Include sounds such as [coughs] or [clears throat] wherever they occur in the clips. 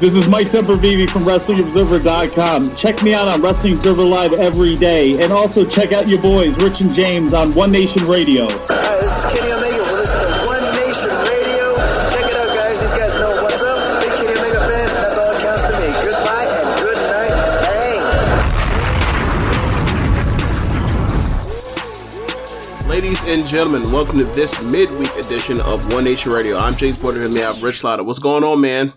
This is Mike Sempervive from WrestlingObserver.com. Check me out on Wrestling Observer Live every day. And also check out your boys, Rich and James, on One Nation Radio. Hi, this is Kenny Omega. We're listening to One Nation Radio. Check it out, guys. These guys know what's up. Big Kenny Omega fans, and that's all that counts to me. Goodbye and good night. Bang. Ladies and gentlemen, welcome to this midweek edition of One Nation Radio. I'm James Porter, and we have Rich Latta. What's going on, man?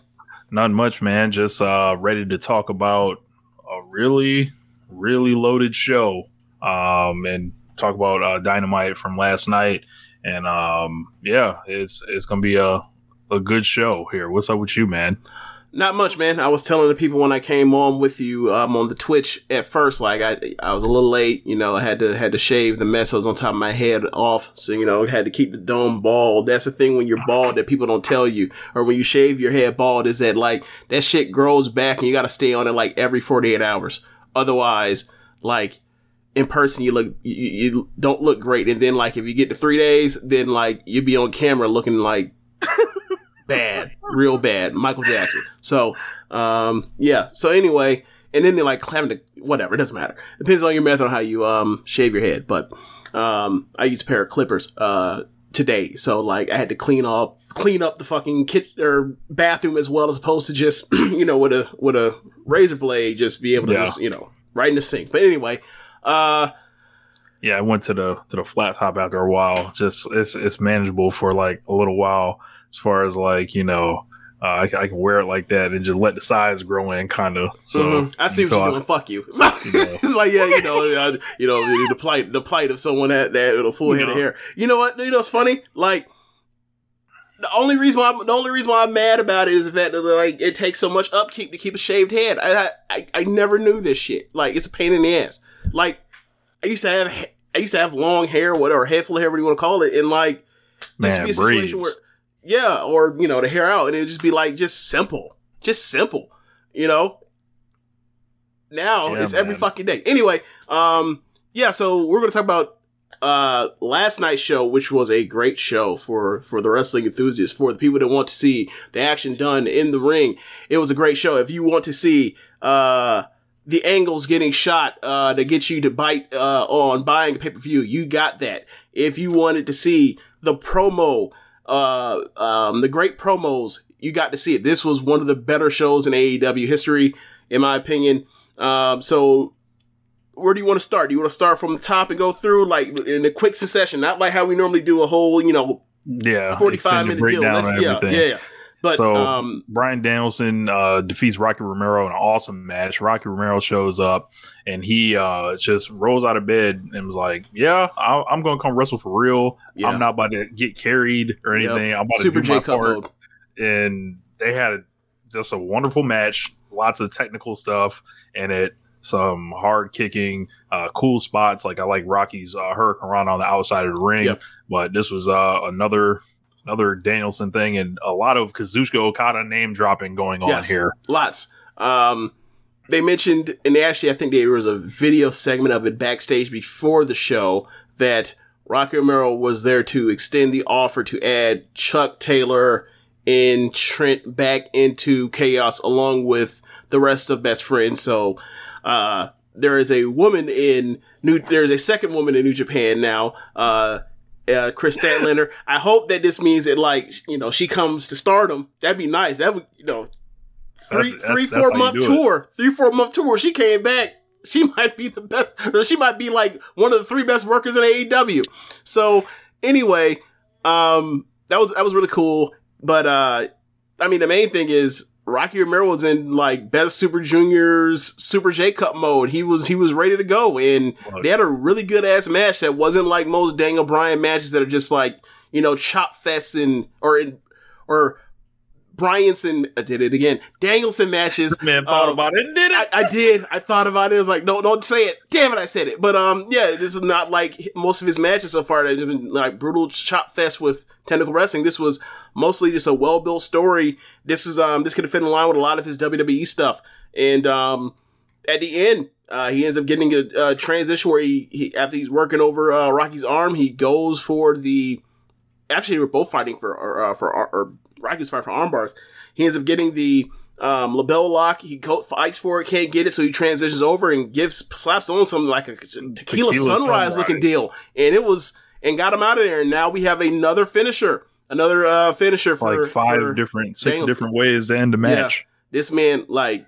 Not much, man. Just uh, ready to talk about a really, really loaded show, um, and talk about uh, Dynamite from last night. And um, yeah, it's it's gonna be a a good show here. What's up with you, man? Not much, man. I was telling the people when I came on with you um, on the Twitch at first, like I, I was a little late. You know, I had to had to shave the mess that was on top of my head off. So you know, I had to keep the dome bald. That's the thing when you're bald that people don't tell you, or when you shave your head bald, is that like that shit grows back and you got to stay on it like every 48 hours. Otherwise, like in person you look you, you don't look great, and then like if you get to three days, then like you'd be on camera looking like [laughs] bad, real bad, Michael Jackson. So, um, yeah. So anyway, and then they're like having to whatever. It doesn't matter. Depends on your method on how you um shave your head. But um, I use a pair of clippers uh today, so like I had to clean up clean up the fucking kitchen or bathroom as well as opposed to just [clears throat] you know with a with a razor blade just be able to Yeah. just you know right in the sink. But anyway, uh. Yeah, I went to the to the flat top after a while. Just it's it's manageable for like a little while as far as like you know uh, I, I can wear it like that and just let the sides grow in, kind of. So Mhm. I see what so you're I- doing. Fuck you. [laughs] So, [laughs] it's like yeah, you know, uh, you know the plight, the plight of someone that that with a full head of hair. You know what? You know it's funny? Like the only reason why I'm, the only reason why I'm mad about it is the fact that like it takes so much upkeep to keep a shaved head. I I, I never knew this shit. Like it's a pain in the ass. Like I used to have I used to have long hair, whatever, head full of hair, whatever you want to call it, and like Man, used to be a situation braids. where yeah, or you know, the hair out, and it'd just be like just simple, just simple, you know. Now Yeah, it's every fucking day. Anyway, um, yeah, so we're gonna talk about uh last night's show, which was a great show for for the wrestling enthusiasts, for the people that want to see the action done in the ring, it was a great show. If you want to see uh the angles getting shot uh to get you to bite uh on buying a pay per view, you got that. If you wanted to see the promo, uh um the great promos, you got to see it. This was one of the better shows in AEW history, in my opinion. Um, so where do you want to start? Do you want to start from the top and go through like in a quick succession, not like how we normally do a whole, you know, Yeah, forty-five minute deal? Let's, yeah, yeah, yeah. But so um, Bryan Danielson uh, defeats Rocky Romero in an awesome match. Rocky Romero shows up and he uh, just rolls out of bed and was like, "Yeah, I- I'm going to come wrestle for real. Yeah. I'm not about to get carried or Yep. anything. I'm about Super to do my J Cup part." mode. And they had a, just a wonderful match, lots of technical stuff in it. Some hard kicking, uh, cool spots. Like I like Rocky's uh, Hurricane Run on the outside of the ring, Yep. but this was uh, another another Danielson thing, and a lot of Kazuchika Okada name dropping going on Yes. here. Lots. Um, they mentioned, and they actually, I think there was a video segment of it backstage before the show that Rocky Romero was there to extend the offer to add Chuck Taylor and Trent back into Chaos along with the rest of Best Friends. So, uh, there is a woman in New, there's a second woman in New Japan now, uh, uh, Kris Statlander. I hope that this means that, like, you know, she comes to stardom. That'd be nice. That would, you know, three, That's- three, that's- four that's month do it. tour, three, four month tour. She came back. She [laughs] might be the best. or She might be like one of the three best workers in AEW. So anyway, um, that was that was really cool. But uh, I mean, the main thing is Rocky Romero was in like best Super Juniors Super J Cup mode. He was he was ready to go, and they had a really good ass match that wasn't like most Daniel Bryan matches that are just like you know chop fests and or in or Bryanson I did it again. Danielson matches. Man thought um, about it and did it. I, I did. I thought about it. I was like, no, don't say it. Damn it, I said it. But um, yeah, this is not like most of his matches so far. They've been like brutal chop fest with technical wrestling. This was mostly just a well built story. This is um, this could have fit in line with a lot of his WWE stuff. And um, at the end, uh, he ends up getting a, a transition where he, he after he's working over uh, Rocky's arm, he goes for the. Actually, they were both fighting for uh, for or, or Rocky's fighting for arm bars. He ends up getting the um, LeBell Lock. He go, fights for it, can't get it, so he transitions over and gives slaps on something like a tequila, Tequila sunrise, Sunrise. looking deal, and it was and got him out of there. And now we have another finisher, another uh, finisher for like five for different, six different ways to end a match. this man like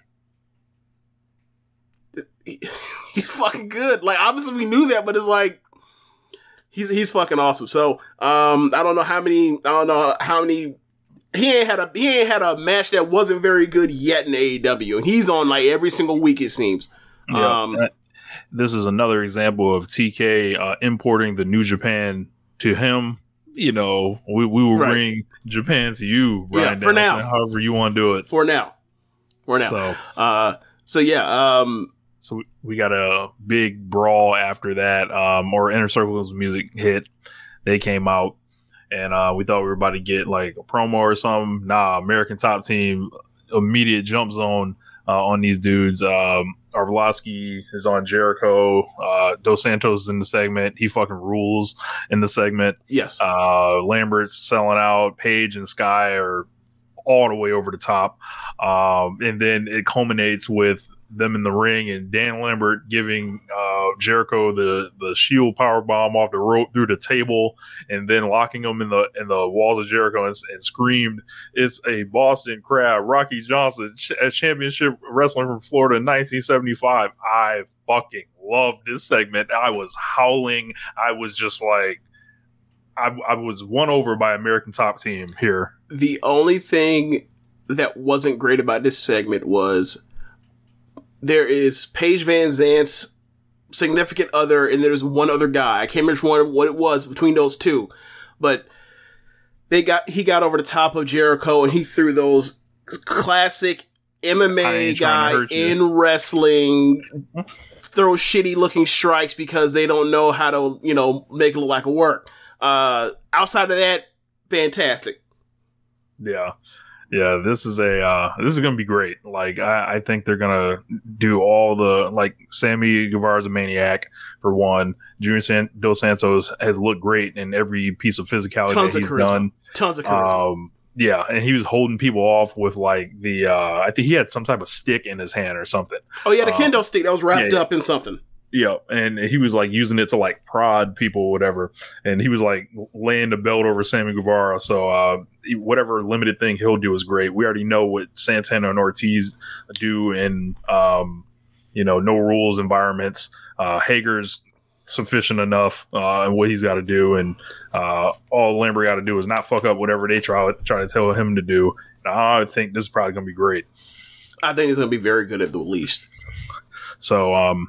he- [laughs] he's fucking good. Like obviously we knew that, but it's like he's he's fucking awesome. So um I don't know how many I don't know how many he ain't had a he ain't had a match that wasn't very good yet in AEW, and he's on like every single week it seems. Yeah. Um, this is another example of TK uh, importing the New Japan to him. You know, we, we will Right. bring Japan to you, Yeah, Brian for now. however you want to do it. for now, for now. So, Uh, so yeah, um, so we- we got a big brawl after that. Um, or Inner Circle's music hit. They came out, and uh, we thought we were about to get like a promo or something. Nah, American Top Team immediate jump zone uh, on these dudes. Um, Arlovski is on Jericho. Uh, Dos Santos is in the segment. He fucking rules in the segment. yes, Uh, Lambert's selling out. Page and Sky are all the way over the top. Um, and then it culminates with them in the ring and Dan Lambert giving uh, Jericho the the shield power bomb off the rope through the table, and then locking him in the in the walls of Jericho and, and screamed, "It's a Boston crab!" Rocky Johnson, ch- a championship wrestler from Florida in 1975. I fucking loved this segment. I was howling. I was just like. I, I was won over by American Top Team here. the only thing that wasn't great about this segment was there is Paige Van Zant's significant other, and there's one other guy. I can't remember one what it was between those two, but they got he got over the top of Jericho and he threw those classic MMA ain't trying to guy in wrestling throw shitty looking strikes because they don't know how to you know make it look like a work. Uh, outside of that, fantastic. Yeah. Yeah, this is a uh, this is gonna be great. Like I, I think they're gonna do all the like Sammy Guevara's a maniac for one. Junior San- Dos Santos has looked great in every piece of physicality Tons that of he's charisma. done. Tons of charisma. Um, yeah, and he was holding people off with like the uh, I think he had some type of stick in his hand or something. oh yeah, the um, kendo stick that was wrapped yeah. up in something. Yeah, and he was like using it to like prod people, or whatever. And he was like laying the belt over Sammy Guevara. So uh, whatever limited thing he'll do is great. We already know what Santana and Ortiz do in um, you know no rules environments. Uh, Hager's sufficient enough uh, in what he's got to do, and uh, all Lambert got to do is not fuck up whatever they try try to tell him to do. And I think this is probably gonna be great. I think it's going to be very good at the least. So um,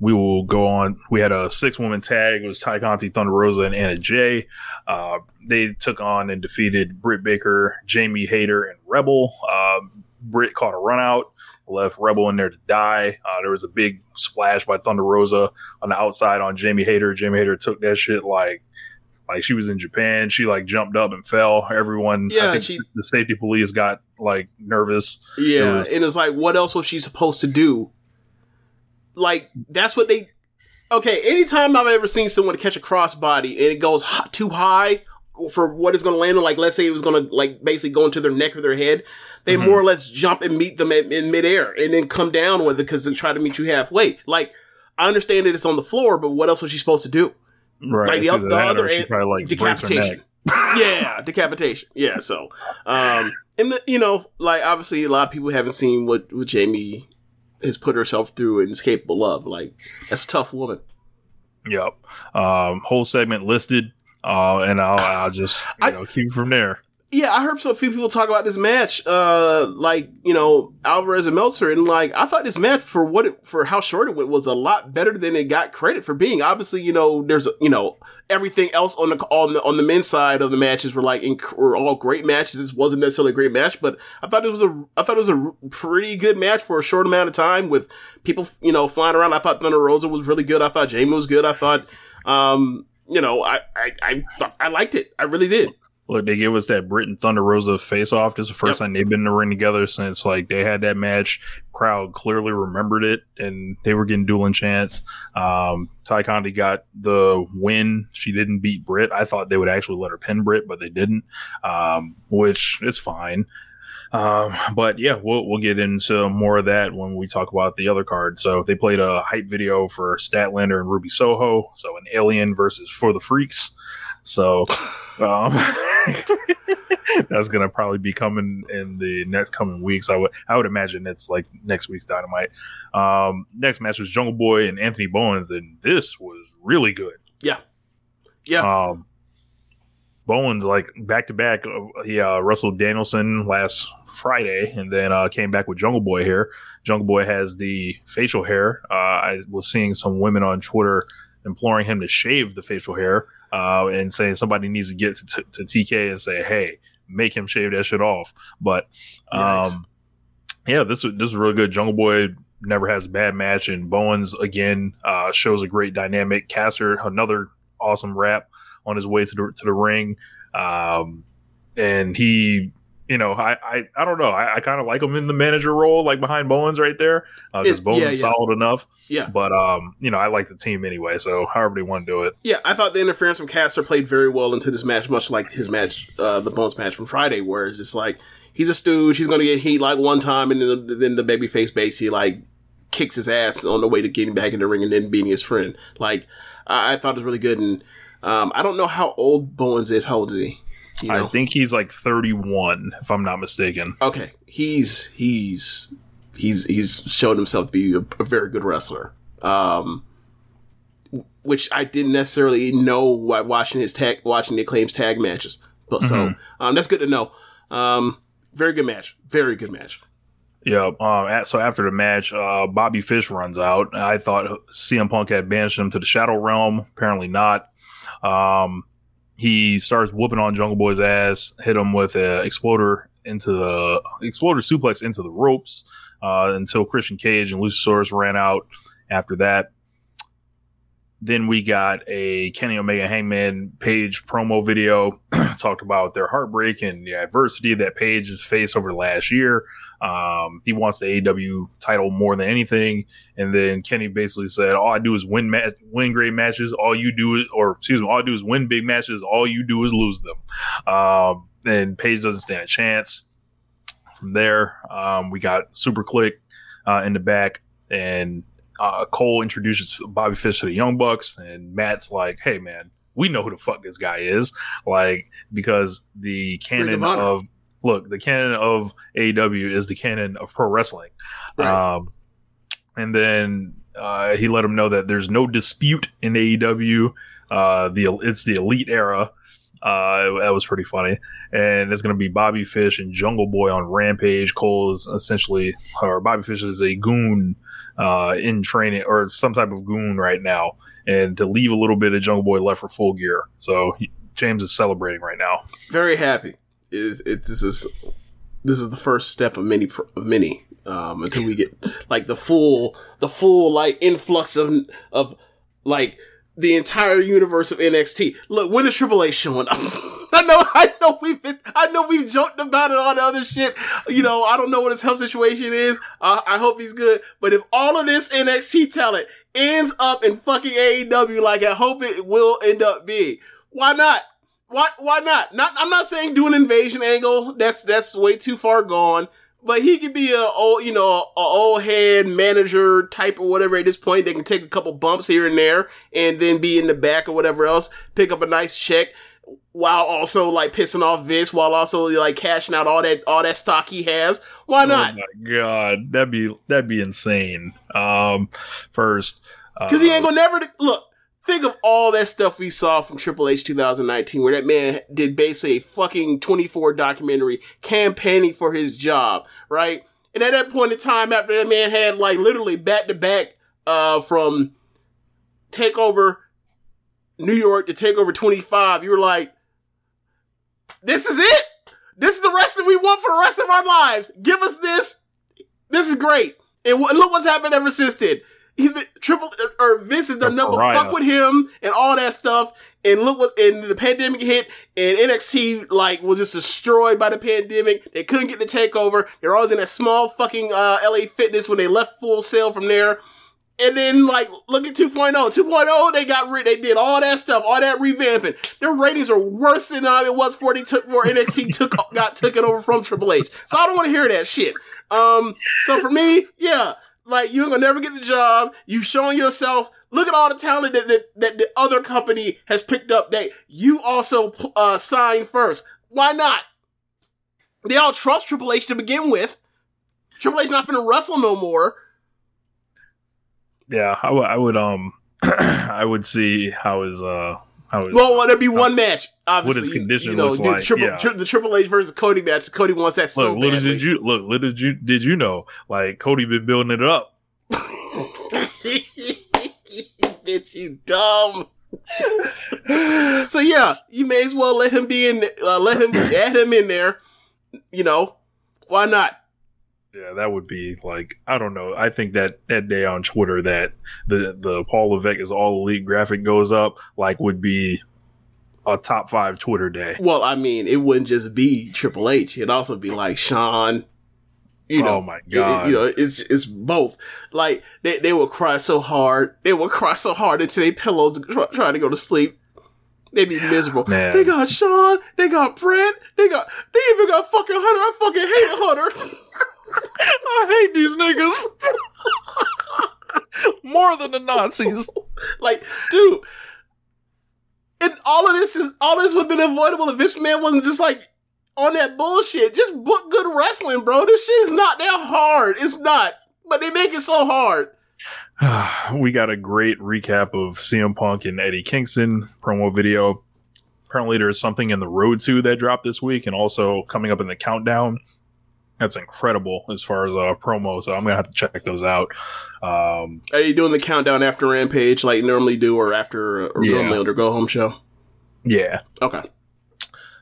we will go on. We had a six woman tag. It was Tay Conti, Thunder Rosa, and Anna Jay. Uh, they took on and defeated Britt Baker, Jamie Hayter, and Rebel. Uh, Britt caught a run out, left Rebel in there to die. Uh, there was a big splash by Thunder Rosa on the outside on Jamie Hayter. Jamie Hayter took that shit like. Like she was in Japan, she like jumped up and fell. Everyone, Yeah, I think she- the safety police got like nervous. Yeah, It was- and it's like, what else was she supposed to do? Like that's what they. Okay, anytime I've ever seen someone catch a crossbody and it goes h- too high for what it's going to land on, like let's say it was going to like basically go into their neck or their head, they Mhm. more or less jump and meet them in, in midair and then come down with it because they try to meet you halfway. Like I understand that it's on the floor, but what else was she supposed to do? Right. Like the, it's oth- either the other end, like decapitation. [laughs] [laughs] yeah, decapitation. Yeah, so um and the, you know, like obviously a lot of people haven't seen what what Jamie has put herself through and is capable of. Like that's a tough woman. Yep. Um, whole segment listed, uh, and I'll, I'll just [sighs] you I- know keep from there. Yeah, I heard so few people talk about this match, uh, like you know Alvarez and Meltzer, and like I thought this match for what it, for how short it went was a lot better than it got credit for being. Obviously, you know there's you know everything else on the on the on the men's side of the matches were like inc- were all great matches. This wasn't necessarily a great match, but I thought it was a I thought it was a pretty good match for a short amount of time with people you know flying around. I thought Thunder Rosa was really good. I thought Jamie was good. I thought um you know I I I, I liked it. I really did. Look, they gave us that Britain Thunder Rosa face off. This is the first Yep. time they've been in the ring together since like they had that match. Crowd clearly remembered it, and they were getting dueling chants. Um, Tay Conti got the win. She didn't beat Britt. I thought they would actually let her pin Britt, but they didn't, um, which is fine. Um, but yeah, we'll we'll get into more of that when we talk about the other card. So they played a hype video for Statlander and Ruby Soho. So an alien versus for the freaks. So [laughs] um, [laughs] that's gonna probably be coming in the next coming weeks. I would I would imagine it's like next week's Dynamite. Um, next match was Jungle Boy and Anthony Bowens, and this was really good. Yeah. Yeah. Um, Bowens like back to back. He uh, wrestled Danielson last Friday, and then uh, came back with Jungle Boy hair. Jungle Boy has the facial hair. Uh, I was seeing some women on Twitter imploring him to shave the facial hair uh, and saying somebody needs to get to, to, to TK and say, "Hey, make him shave that shit off." But Nice. um, yeah, this this is really good. Jungle Boy never has a bad match, and Bowens again uh, shows a great dynamic. Caster another awesome rap on his way to the to the ring, um, and he. You know, I, I, I don't know. I, I kind of like him in the manager role, like behind Bowens right there, because It- Bowens yeah, is yeah. solid enough. Yeah. But um, you know, I like the team anyway. So however they want to do it, Yeah, I thought the interference from Caster played very well into this match, much like his match, uh, the Bowens match from Friday, where it's just like he's a stooge, he's going to get heat like one time, and then, then the babyface basically like kicks his ass on the way to getting back in the ring and then beating his friend. Like I, I thought it was really good, and um, I don't know how old Bowens is. How old is he? You know? I think he's like 31, if I'm not mistaken. okay, he's he's he's he's shown himself to be a, a very good wrestler. Um, which I didn't necessarily know while watching his tag, watching the claims tag matches. But so um, that's good to know. Um, very good match. Very good match. Yeah. Um. So after the match, uh, Bobby Fish runs out. I thought CM Punk had banished him to the Shadow Realm. Apparently not. Um. He starts whooping on Jungle Boy's ass. Hit him with a exploder into the exploder suplex into the ropes. Uh, until Christian Cage and Luchasaurus ran out. After that, then we got a Kenny Omega Hangman Page promo video [clears throat] talked about their heartbreak and the adversity that Page has faced over the last year. Um, he wants the AEW title more than anything. And then Kenny basically said, "All I do is win ma- win great matches. All you do is, or excuse me, all I do is win big matches. All you do is lose them." Um, and Page doesn't stand a chance. From there, um, we got SuperKliq uh, in the back, and uh, Cole introduces Bobby Fish to the Young Bucks, and Matt's like, "Hey, man." We know who the fuck this guy is, like because the canon of look, the canon of AEW is the canon of pro wrestling. Right. Um, and then uh, he let him know that there's no dispute in AEW. Uh, the it's the elite era. Uh, that was pretty funny, and it's going to be Bobby Fish and Jungle Boy on Rampage. Cole is essentially, or Bobby Fish is a goon uh, in training or some type of goon right now, and to leave a little bit of Jungle Boy left for full gear. So he, James is celebrating right now. Very happy. It, it, this is this is the first step of many of many um, until we get like the full the full like influx of of like the entire universe of NXT. Look, when is Triple H showing up? [laughs] I know, I know we've been, I know we've joked about it on the other shit. You know, I don't know what his health situation is. Uh, I hope he's good. But if all of this NXT talent ends up in fucking AEW, like I hope it will end up being, why not? Why why not? Not I'm not saying do an invasion angle. That's that's way too far gone. But he could be a old, you know, a old head manager type or whatever at this point. They can take a couple bumps here and there and then be in the back or whatever else, pick up a nice check while also like pissing off Vince while also like cashing out all that all that stock he has. Why not? Oh my god, that'd be that'd be insane. Um, first, Because he ain't gonna never look. Think of all that stuff we saw from Triple H 2019, where that man did basically a fucking 24 documentary campaigning for his job, right? And at that point in time, after that man had like literally back to back, uh, from Takeover New York to Takeover 25, you were like, this is it. This is the wrestling we want for the rest of our lives. Give us this. This is great. And wh- look what's happened ever since then. He's been triple or Vince is the number fuck with him and all that stuff. And look what and the pandemic hit and NXT like was just destroyed by the pandemic. They couldn't get the takeover. They're always in that small fucking uh, LA Fitness when they left full sail from there. And then like look at 2.0. 2.0 they got rid they did all that stuff, all that revamping. Their ratings are worse than uh, it was before they took before NXT [laughs] took got taken over from Triple H. So I don't want to hear that shit. Um so for me, yeah, like you're gonna never get the job. You've shown yourself. Look at all the talent that, that, that the other company has picked up that you also uh, signed first. Why not? They all trust Triple H to begin with. Triple H not gonna wrestle no more. yeah, I would- I would um, [clears throat] I would see how his uh, how his Well, well there'd be one match. Obviously, what his condition you know, looks the like, Triple, yeah. tri- the Triple H versus Cody match. Cody wants that so look. Little badly. did you look. Little did you did you know? Like Cody been building it up. [laughs] Bitch, you dumb. so yeah, you may as well let him be in. Uh, let him [clears throat] add him in there. You know, why not? Yeah, that would be like I don't know. I think that that day on Twitter that the the Paul Levesque is all elite graphic goes up like would be a top five Twitter day. Well, I mean, it wouldn't just be Triple H. It'd also be like Shawn. You oh know, Oh my it- it- God. you know, it's it's both. Like they they will cry so hard. They will cry so hard into their pillows try, trying to go to sleep. They'd be miserable. Man. They got Shawn. They got Brett. They got. They even got fucking Hunter. I fucking hate Hunter. [laughs] I hate these niggas more than the Nazis. like, dude. And all of this is all this would have been avoidable if this man wasn't just like on that bullshit. Just book good wrestling, bro. This shit is not that hard. It's not. But they make it so hard. [sighs] we got a great recap of CM Punk and Eddie Kingston promo video. Apparently, there's something in the road to that dropped this week, and also coming up in the countdown. That's incredible as far as a promo. So I'm gonna have to check those out. Um, Are you doing the countdown after Rampage like you normally do, or after or Yeah. normally their go home show? yeah. Okay.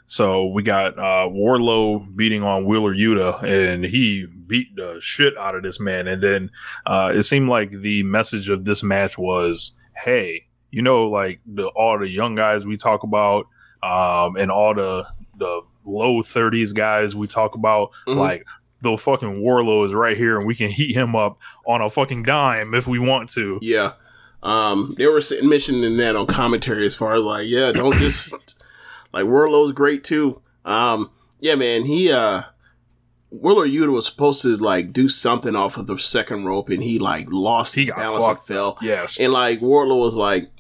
So we got uh, Wardlow beating on Wheeler Yuta, and he beat the shit out of this man. And then uh, it seemed like the message of this match was, "Hey, you know, like the all the young guys we talk about, um, and all the the low thirties guys we talk about, Mhm. like the fucking Wardlow is right here, and we can heat him up on a fucking dime if we want to. Yeah. Um, they were sitting mentioning that on commentary as far as like, yeah, don't [coughs] just like Wardlow's great too. Um, yeah, man, he uh Wheeler Yuta was supposed to like do something off of the second rope and he like lost He got balance and fucked. fell. Yes, And like Wardlow was like,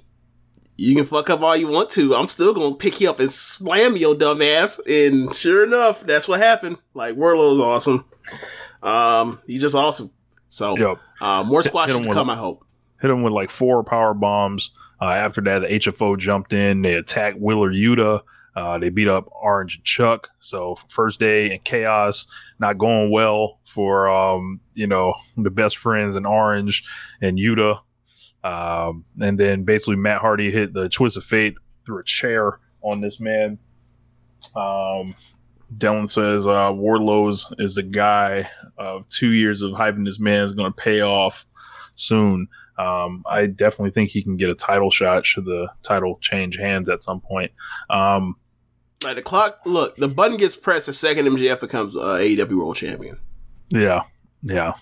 You can fuck up all you want to. I'm still gonna pick you up and slam your dumb ass. And sure enough, that's what happened. Like Wardlow's awesome. Um, he's just awesome. So Yep. uh, more squash hit to come, I hope. hit him with like four power bombs. Uh, after that, the HFO jumped in. They attacked Wheeler Yuta. Uh, they beat up Orange and Chuck. So first day in chaos, not going well for um, you know [laughs] the best friends in Orange and Yuta. Um, and then basically Matt Hardy hit the twist of fate through a chair on this man. Um, Dylan says uh, Wardlow's is the guy of two years of hyping this man is going to pay off soon. Um, I definitely think he can get a title shot should the title change hands at some point. Um, Like the clock, look, the button gets pressed. The second MJF becomes uh, AEW World Champion. yeah, yeah.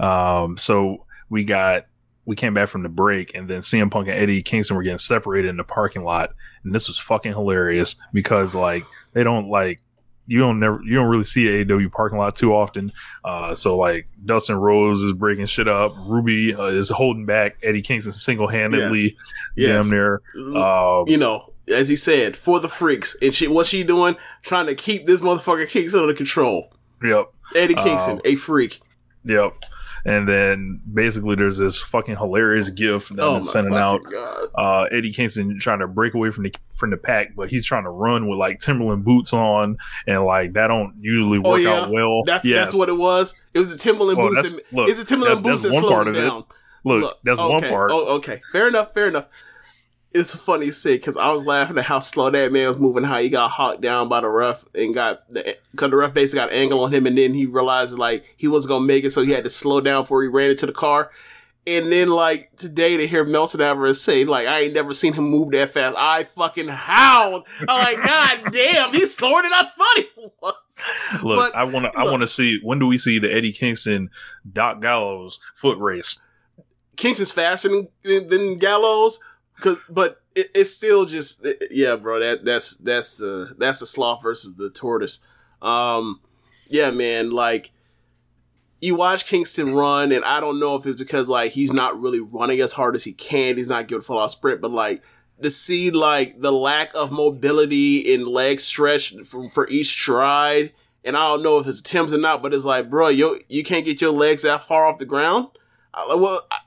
Um, so we got we came back from the break, and then CM Punk and Eddie Kingston were getting separated in the parking lot, and this was fucking hilarious because like they don't like you don't never you don't really see the AEW parking lot too often. Uh, so like Dustin Rhodes is breaking shit up, Ruby uh, is holding back Eddie Kingston single handedly, Yes. damn near. Um, you know, as he said, for the freaks. And she, what's she doing? Trying to keep this motherfucker Kingston under control. Yep. Eddie Kingston, Um, a freak. Yep. And then basically there's this fucking hilarious gif that Oh I'm sending out. Uh, Eddie Kingston trying to break away from the from the pack, but he's trying to run with like Timberland boots on, and like that don't usually Oh work yeah, out well. that's Yes. that's what it was. It was a Timberland Well, boots. that's- That, look, it's the Timberland that's- boots that's that one slowed part him of it. down. Look, that's one part. Oh, okay, fair enough, fair enough. It's funny say because I was laughing at how slow that man was moving, how he got hawked down by the ref and got the because the ref basically got an angle on him, and then he realized like he wasn't gonna make it, so he had to slow down before he ran into the car. And then like today to hear Nelson Alvarez say like I ain't never seen him move that fast. I fucking howled. I'm like God [laughs] damn, he's slower than I thought he was. Look, but I want to. I want to see when do we see the Eddie Kingston Doc Gallows foot race? Kingston's faster than, than Gallows, cause, but it, it's still just it- yeah, bro. That that's that's the that's the sloth versus the tortoise. Um, yeah, man. Like you watch Kingston run, and I don't know if it's because like he's not really running as hard as he can. He's not giving a full out sprint, but like to see like the lack of mobility in leg stretch for, for each stride. And I don't know if it's attempts or not, but it's like, bro, yo, you can't get your legs that far off the ground. I, well, I,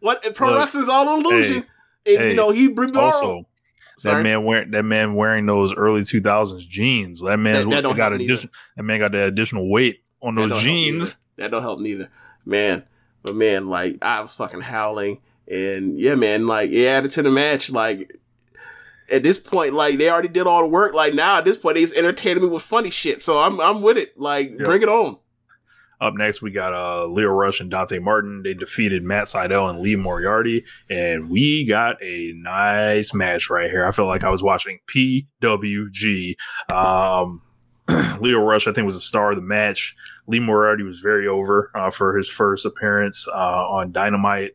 what pro wrestling's all illusion, and hey, you know he br- Also, Sorry. that man wearing that man wearing those early two thousands jeans. That man That- that got that man got the additional weight on those don't jeans. That don't help neither, man. But man, like I was fucking howling, and yeah, man, like it added to the match. Like at this point, like they already did all the work. Like now at this point, he's entertaining me with funny shit. So I'm I'm with it. Like bring it on. Up next, we got uh, Lio Rush and Dante Martin. They defeated Matt Sydal and Lee Moriarty, and we got a nice match right here. I feel like I was watching PWG. Um, [clears throat] Lio Rush, I think, was the star of the match. Lee Moriarty was very over uh, for his first appearance uh, on Dynamite.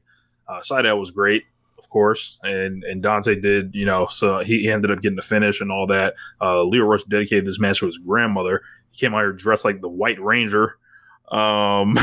Uh, Sydal was great, of course, and and Dante did, you know, so he, ended up getting the finish and all that. Uh, Lio Rush dedicated this match to his grandmother. He came out here dressed like the White Ranger. Um,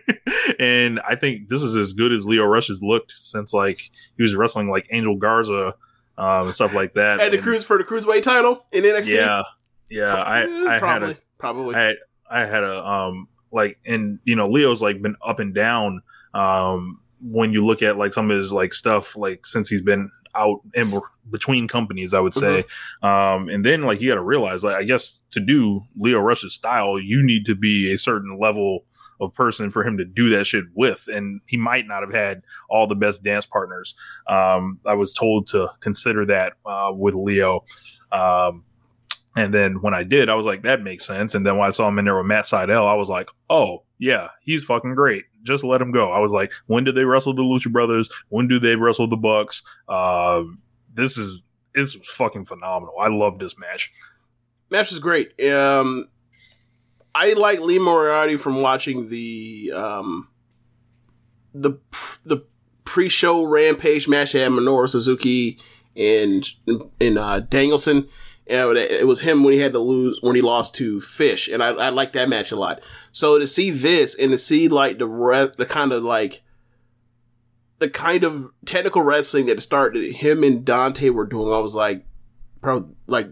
[laughs] and I think this is as good as Lio Rush has looked since like he was wrestling like Angel Garza, um, and stuff like that. At the cruise for the cruiserweight title in NXT. yeah, yeah. I, Eh, I had probably a, probably. I, I had a, um, like, and you know, Lio's like been up and down. Um, when you look at like some of his like stuff, like since he's been out in between companies, I would say. Um, and then like you got to realize, like, I guess to do Lio Rush's style, you need to be a certain level of person for him to do that shit with. And he might not have had all the best dance partners. Um, I was told to consider that uh, with Lio. Um, and then when I did, I was like, that makes sense. And then when I saw him in there with Matt Sydal, I was like, oh, yeah, he's fucking great. Just let him go. I was like, when did they wrestle the Lucha Brothers? When do they wrestle the Bucks? Um, this is it's fucking phenomenal. I love this match. Match is great. Um, I like Lee Moriarty from watching the um, the the pre-show Rampage match had Minoru Suzuki and and uh, Danielson. It was him when he had to lose when he lost to Fish, and I, I like that match a lot. So to see this and to see like the rest, the kind of like the kind of technical wrestling that started him and Dante were doing, I was like, bro, like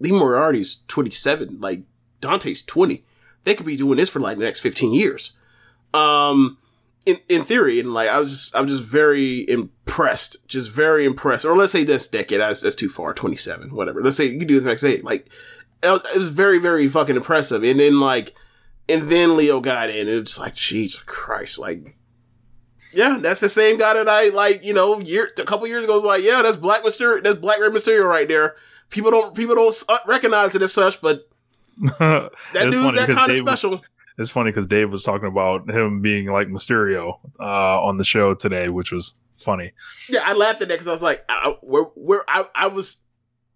Lee Moriarty's twenty seven, like Dante's twenty. They could be doing this for like the next fifteen years. Um, in in theory, and like I was just I'm just very impressed, just very impressed. Or let's say this decade, that's, that's too far, 27, whatever. Let's say you can do the next day. Like it was, it was very very fucking impressive. And then like, and then Lio got in, and it's like Jesus Christ, like. Yeah, that's the same guy that I like. You know, year a couple years ago was like, yeah, that's Black Mysterio, that's Black Red Mysterio right there. People don't people don't uh, recognize it as such, but [laughs] that dude's that kind of special. It's funny because Dave was talking about him being like Mysterio uh, on the show today, which was funny. Yeah, I laughed at that because I was like, I, where, where, I, I was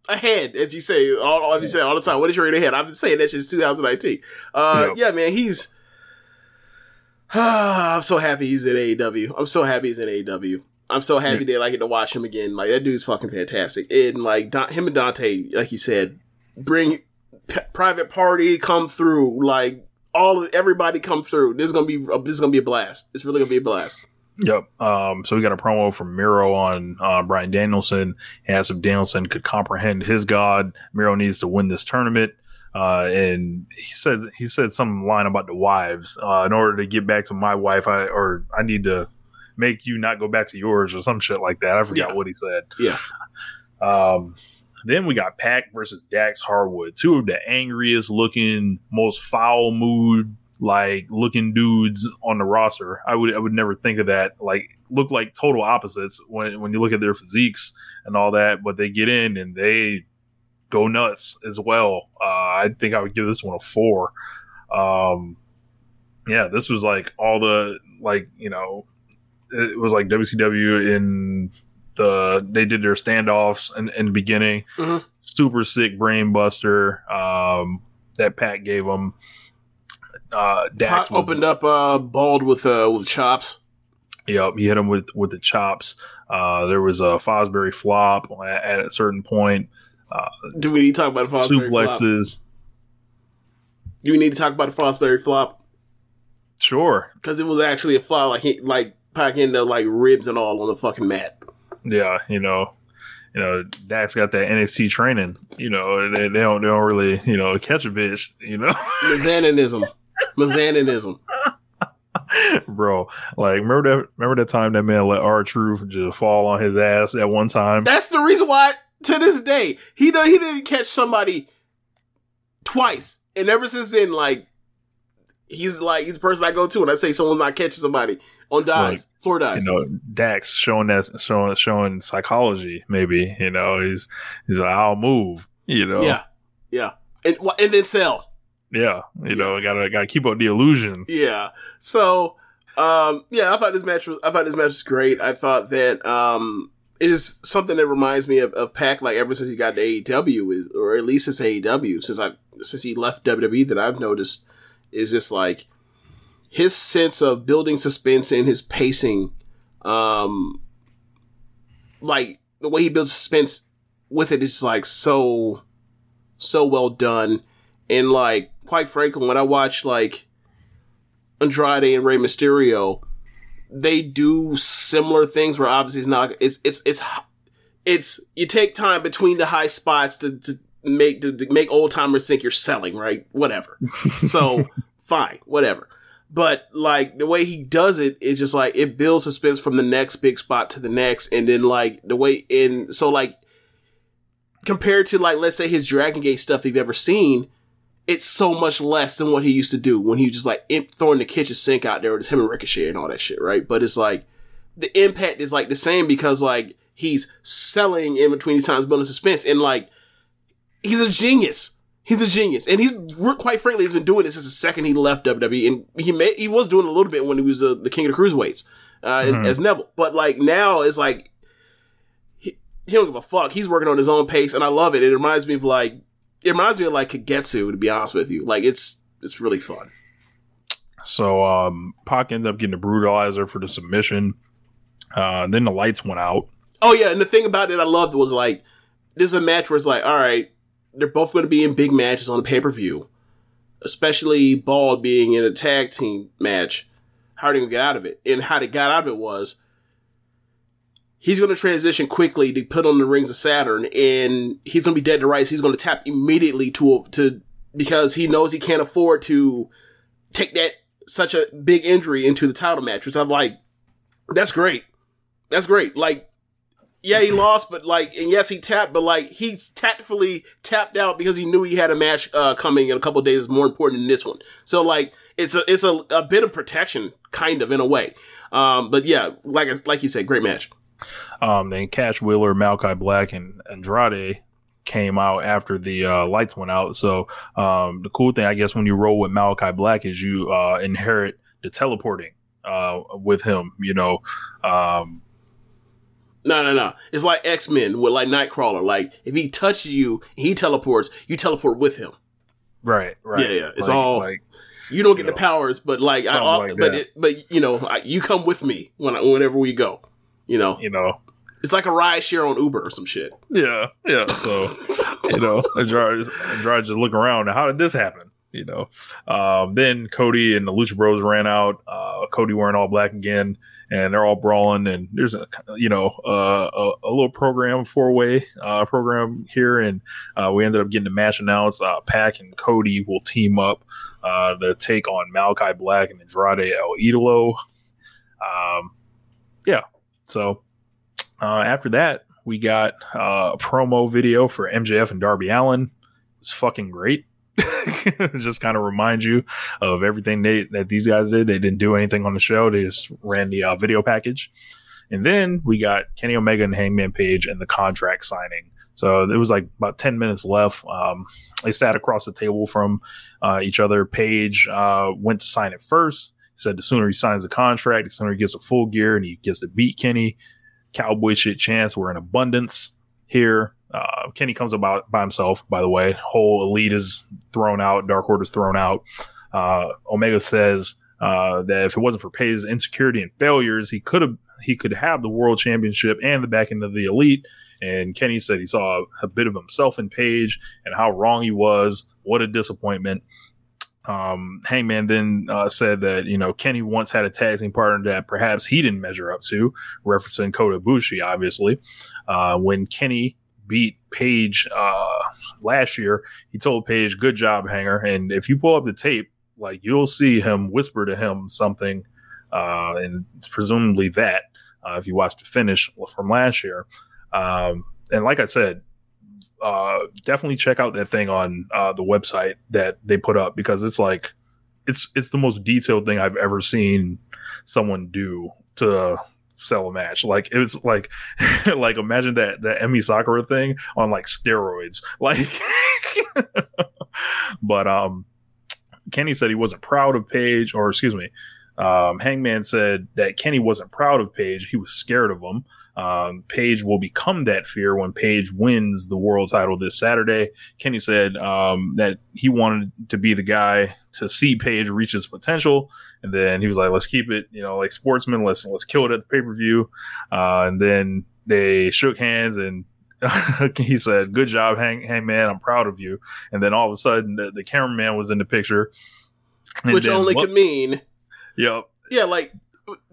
ahead, as you say, all, as you say all the time. What is your rate ahead? I've been saying that since 2019. Uh, yep. Yeah, man, he's. [sighs] I'm so happy he's in AEW. I'm so happy he's in AEW. I'm so happy yeah. that I get to watch him again. Like that dude's fucking fantastic. And like Don, him and Dante, like you said, bring P- private party come through. Like all of everybody come through. This is gonna be this is gonna be a blast. It's really gonna be a blast. Yep. Um, so we got a promo from Miro on uh, Bryan Danielson. He asked if Danielson could comprehend his God. Miro needs to win this tournament. Uh, and he said he said some line about the wives. Uh, in order to get back to my wife, I or I need to make you not go back to yours or some shit like that. I forgot yeah. what he said. Yeah. Um, then we got Pac versus Dax Harwood, two of the angriest looking, most foul mood like looking dudes on the roster. I would I would never think of that. Like look like total opposites when when you look at their physiques and all that, but they get in and they go nuts as well. Uh, I think I would give this one a four. Um, yeah, this was like all the like you know, it was like WCW in the they did their standoffs in, in the beginning. Mm-hmm. Super sick brain buster um, that Pac gave them. Uh, Dax opened up uh, bald with uh, with chops. Yep, he hit him with with the chops. Uh, there was a Fosbury flop at, at a certain point. Uh, Do we need to talk about the Fosbury suplexes? Flop? Do we need to talk about the Fosbury flop? Sure, because it was actually a flop. Like he, like Pac ended up like ribs and all on the fucking mat. Yeah, you know, you know, Dax got that NXT training. You know, they, they don't they don't really you know catch a bitch. You know, [laughs] Mizaninism, Mizaninism. [laughs] Bro, like remember that remember that time that man let R-Truth just fall on his ass at one time. That's the reason why to this day he know he didn't catch somebody twice, and ever since then, like he's like he's the person I go to when I say someone's not catching somebody on dies, like, floor dies. You know, Dax showing that showing showing psychology. Maybe you know he's he's like I'll move. You know, yeah, yeah, and and then sell. Yeah, you yeah. know, gotta gotta keep up the illusion. Yeah. So, um, yeah, I thought this match was I thought this match was great. I thought that um, it is something that reminds me of, of Pac like ever since he got to AEW is, or at least since AEW since I since he left WWE that I've noticed is just like his sense of building suspense and his pacing, um, like the way he builds suspense with it is like so, so well done. And like, quite frankly, when I watch like Andrade and Rey Mysterio, they do similar things where obviously it's not, it's, it's, it's, it's, you take time between the high spots to, to make, to, to make old timers think you're selling, right? Whatever. So, [laughs] fine, whatever. But like the way he does it is just like it builds suspense from the next big spot to the next, and then like the way in so like compared to like let's say his Dragon Gate stuff you've ever seen, it's so much less than what he used to do when he was just like throwing the kitchen sink out there with him and Ricochet and all that shit, right? But it's like the impact is like the same because like he's selling in between these times building suspense and like he's a genius. He's a genius, and he's quite frankly he's been doing this since the second he left WWE, and he may, he was doing a little bit when he was uh, the king of the cruiserweights uh, mm-hmm. as Neville, but like now it's like he, he don't give a fuck. He's working on his own pace, and I love it. It reminds me of like it reminds me of like Kagetsu, to be honest with you. Like it's it's really fun. So um, Pac ended up getting a brutalizer for the submission. Uh, then the lights went out. Oh yeah, and the thing about it I loved was like this is a match where it's like, all right, they're both going to be in big matches on the pay per view, especially Ball being in a tag team match. How are they going to get out of it? And how they got out of it was he's going to transition quickly to put on the rings of Saturn, and he's going to be dead to rights. He's going to tap immediately to to because he knows he can't afford to take that such a big injury into the title match. Which I'm like, that's great. That's great. Like, yeah, he lost, but like, and yes, he tapped, but like, he's tactfully tapped out because he knew he had a match uh, coming in a couple days more important than this one. So like, it's a it's a, a bit of protection, kind of in a way. Um, but yeah, like like you said, great match. Um, then Cash Wheeler, Malachi Black, and Andrade came out after the uh, lights went out. So um, the cool thing, I guess, when you roll with Malachi Black is you uh, inherit the teleporting uh, with him. You know. Um, no, no, no. It's like X Men with like Nightcrawler. Like if he touches you, he teleports. You teleport with him. Right. Right. Yeah. Yeah. It's like, all like you don't get you know, the powers, but like I, like but it, but you know, I, you come with me when I, whenever we go. You know. You know. It's like a ride share on Uber or some shit. Yeah, yeah. So, you know, Andrade, Andrade just look around. How did this happen? You know. Um, then Cody and the Lucha Bros ran out. Uh, Cody wearing all black again, and they're all brawling. And there's a, you know, uh, a, a, little program four way uh, program here, and uh, we ended up getting the match announced. Uh, Pac and Cody will team up uh, to take on Malachi Black and Andrade El Idolo. Um, yeah. So uh, after that, we got a promo video for MJF and Darby Allin. It's fucking great. [laughs] just kind of remind you of everything they, that these guys did. They didn't do anything on the show. They just ran the uh, video package. And then we got Kenny Omega and Hangman Page and the contract signing. So there was like about 10 minutes left. Um, they sat across the table from uh, each other. Page uh, went to sign it first. He said the sooner he signs the contract, the sooner he gets a full gear and he gets to beat Kenny. Cowboy shit chance. We're in abundance here. Uh, Kenny comes about by himself, by the way. Whole elite is thrown out. Dark Order is thrown out. Uh, Omega says uh, that if it wasn't for Page's insecurity and failures, he could have he could have the world championship and the backing of the elite. And Kenny said he saw a, bit of himself in Page and how wrong he was. What a disappointment. Um, Hangman then uh, said that you know Kenny once had a tag team partner that perhaps he didn't measure up to, referencing Kota Ibushi, obviously. Uh, when Kenny beat Page uh, last year, he told Page, "Good job, Hanger." And if you pull up the tape, like you'll see him whisper to him something, uh, and it's presumably that uh, if you watch the finish from last year. Um, and like I said, uh, definitely check out that thing on uh, the website that they put up because it's like it's it's the most detailed thing I've ever seen someone do to sell a match. Like it was like [laughs] like imagine that that Emi Sakura thing on like steroids. [laughs] Like but um Kenny said he wasn't proud of Page or excuse me. Um, Hangman said that Kenny wasn't proud of Page. He was scared of him. Um, Page will become that fear when Page wins the world title this Saturday. Kenny said um, that he wanted to be the guy to see Page reach his potential, and then he was like, "Let's keep it, you know, like sportsmen. Let's let's kill it at the pay per view." Uh, and then they shook hands and. [laughs] he said, "Good job, Hang Hangman. I'm proud of you." And then all of a sudden, the, the cameraman was in the picture, which then, only could mean, yep, yeah, like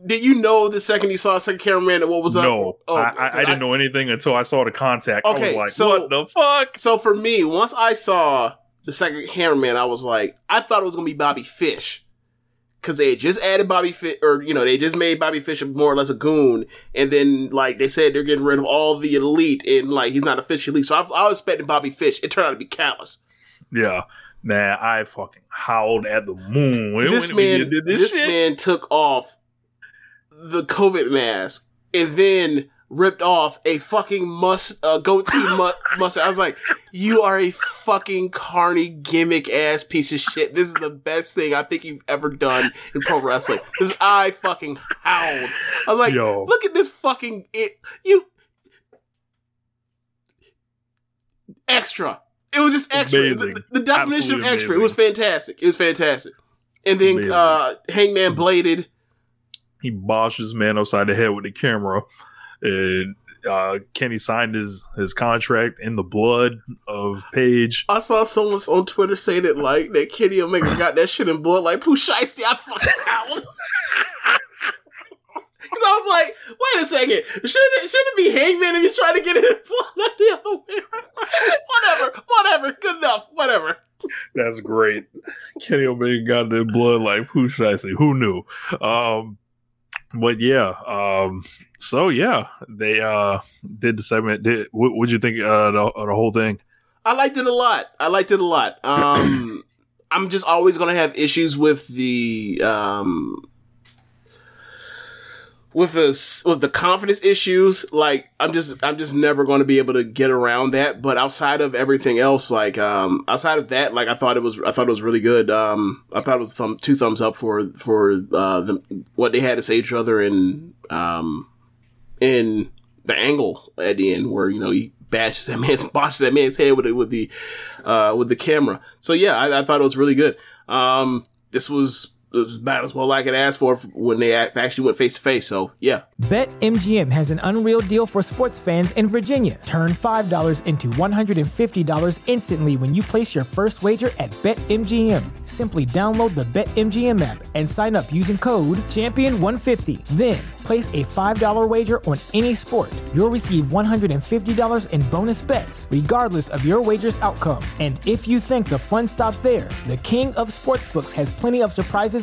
did you know the second you saw a second cameraman that what was up? No, oh, I, I, I, didn't know anything until I saw the contact. Okay, I was like, so, what the fuck? So for me, once I saw the second cameraman, I was like, I thought it was gonna be Bobby Fish. Cause they just added Bobby Fish, or you know, they just made Bobby Fish more or less a goon, and then like they said they're getting rid of all the elite, and like he's not officially. So I, I was expecting Bobby Fish. It turned out to be Callis. Yeah, man, I fucking howled at the moon. This man, this, this man took off the COVID mask and then ripped off a fucking must uh, goatee mu- [laughs] mustache. I was like, "You are a fucking carny gimmick ass piece of shit. This is the best thing I think you've ever done in pro wrestling." Because I fucking howled. I was like, Yo. "Look at this fucking it. You extra. It was just extra. The, the definition Absolutely of extra. amazing. It was fantastic. It was fantastic. And then uh Hangman bladed. He boshed his man upside the head with the camera. And uh, Kenny signed his, his contract in the blood of Page. I saw someone on Twitter say that like that Kenny Omega got that shit in blood like Pooh Shiesty. I fucking out. Cause [laughs] I was like, wait a second, shouldn't it, shouldn't it be Hangman if you're trying to get it in blood, not the other way? whatever, whatever, good enough, whatever. That's great. Kenny Omega got it in blood like who should I say? Who knew? Um, but yeah, um, so yeah, they uh did the segment. Did what would you think uh, the, the whole thing? I liked it a lot. I liked it a lot. Um, [clears throat] I'm just always gonna have issues with the um, with the with the confidence issues. Like I'm just I'm just never going to be able to get around that. But outside of everything else, like um, outside of that, like I thought it was I thought it was really good. Um, I thought it was thumb, two thumbs up for for uh, the, what they had to say each other and um, in the angle at the end where you know he bashes that [laughs] man's botches that man's head with it with the uh with the camera. So yeah, I, I thought it was really good. Um, this was it about as well I could ask for when they actually went face to face. So yeah, BetMGM has an unreal deal for sports fans in Virginia. Turn $5 into $150 instantly when you place your first wager at BetMGM. Simply download the BetMGM app and sign up using code Champion150. Then place a $5 wager on any sport. You'll receive $150 in bonus bets, regardless of your wager's outcome. And if you think the fun stops there, the King of Sportsbooks has plenty of surprises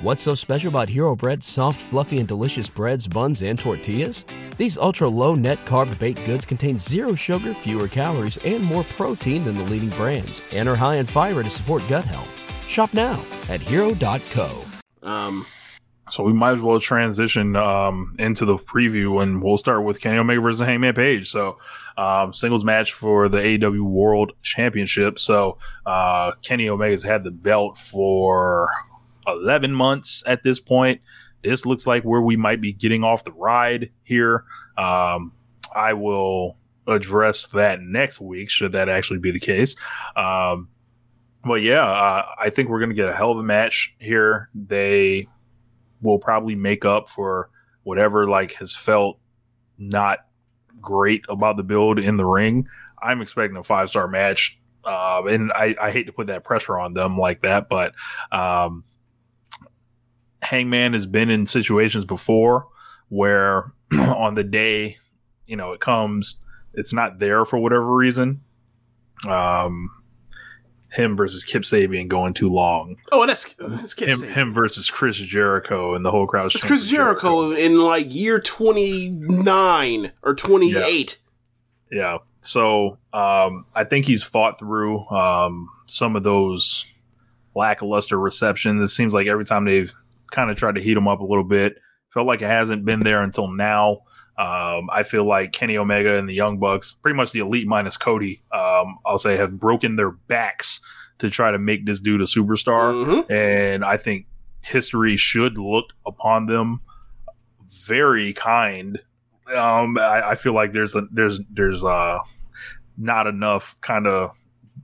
What's so special about Hero Bread's soft, fluffy, and delicious breads, buns, and tortillas? These ultra low net carb baked goods contain zero sugar, fewer calories, and more protein than the leading brands, and are high in fiber to support gut health. Shop now at hero.co. um, So we might as well transition um, into the preview, and we'll start with Kenny Omega versus Hangman Page. So, um, singles match for the AEW World Championship. So, uh, Kenny Omega's had the belt for 11 months at this point. This looks like where we might be getting off the ride here. Um, I will address that next week, should that actually be the case. Um, but yeah, uh, I think we're going to get a hell of a match here. They will probably make up for whatever like has felt not great about the build in the ring. I'm expecting a five star match, uh, and I, I hate to put that pressure on them like that, but um, Hangman has been in situations before where [clears throat] on the day you know it comes, it's not there for whatever reason. Um, him versus Kip Sabian going too long oh that's that's Kip him, Sabian. him versus Chris Jericho and the whole crowd. It's Chris Jericho in like year 29 or 28. Yeah. So um, I think he's fought through um, some of those lackluster receptions. It seems like every time they've kind of tried to heat him up a little bit, felt like it hasn't been there until now. Um, I feel like Kenny Omega and the Young Bucks, pretty much the elite minus Cody, um, I'll say, have broken their backs to try to make this dude a superstar. Mhm. And I think history should look upon them very kind. Um, I, I feel like there's a, there's there's uh not enough kind of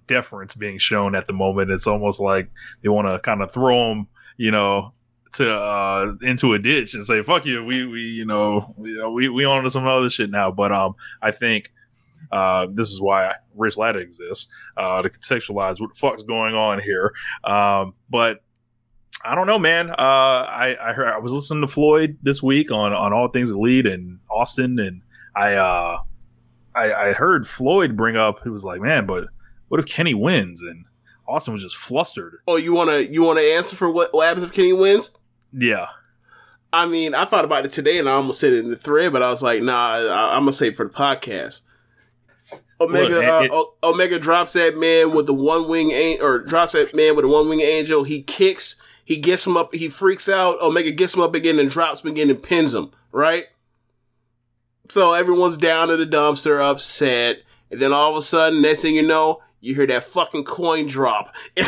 deference being shown at the moment. It's almost like they want to kind of throw them, you know, to uh into a ditch and say fuck you. We we you know we we on to some other shit now. But um, I think. Uh, this is why Rich Latta exists uh, to contextualize what the fuck's going on here. Um, but I don't know, man. Uh, I I, heard, I was listening to Floyd this week on on All Things Elite and Austin, and I uh, I, I heard Floyd bring up. He was like, "Man, but what if Kenny wins?" And Austin was just flustered. Oh, you want to you want to answer for what, what happens if Kenny wins? Yeah, I mean, I thought about it today, and I almost said it in the thread, but I was like, nah, I, I'm gonna say it for the podcast. Omega Look, uh, it- O- Omega drops that man with the one wing angel, or drops that man with a one wing angel. He kicks, he gets him up, he freaks out. Omega gets him up again and drops him again and pins him. Right. So everyone's down in the dumpster, upset, and then all of a sudden, next thing you know, you hear that fucking coin drop, [laughs] and,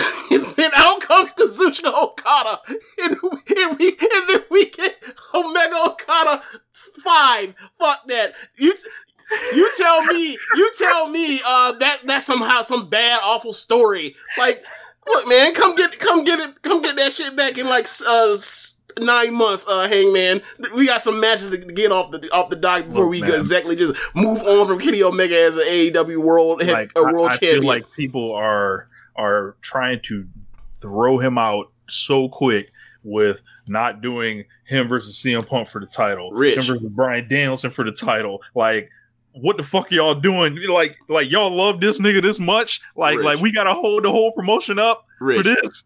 then out comes Kazuchika Okada, and, and, we, and then we get Omega Okada five. Fuck that. You. You tell me, you tell me, uh, that that's somehow some bad, awful story. Like, look, man, come get, come get it, come get that shit back in like uh nine months, uh, Hangman. We got some matches to get off the off the dock before Look, we man. exactly just move on from Kenny Omega as an AEW world head, like a world I, I champion. feel like people are are trying to throw him out so quick with not doing him versus CM Punk for the title, Rich. him versus Bryan Danielson for the title. Like, what the fuck are y'all doing? Like, like y'all love this nigga this much? Like, Rich. like we gotta hold the whole promotion up Rich. for this?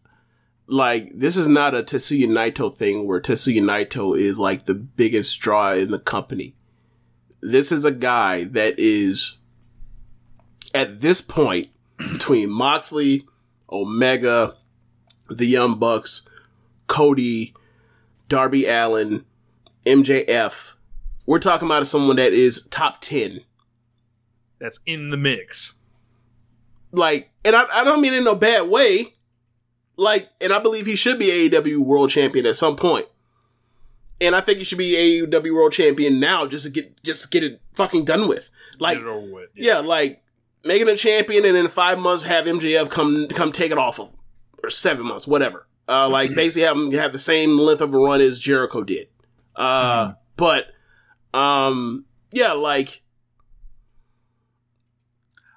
Like this is not a Tetsuya Naito thing where Tetsuya Naito is like the biggest draw in the company. This is a guy that is at this point between Moxley, Omega, the Young Bucks, Cody, Darby Allin, MJF. We're talking about someone that is top 10 That's in the mix. like, and I, I don't mean in a bad way. Like, and I believe he should be AEW World Champion at some point. And I think he should be AEW World Champion now, just to get just to get it fucking done with. Like, Get it over with. yeah, like making a champion, and in five months have MJF come come take it off of, him. or seven months, whatever. Uh, like basically have him have the same length of a run as Jericho did. Uh, but um, yeah, like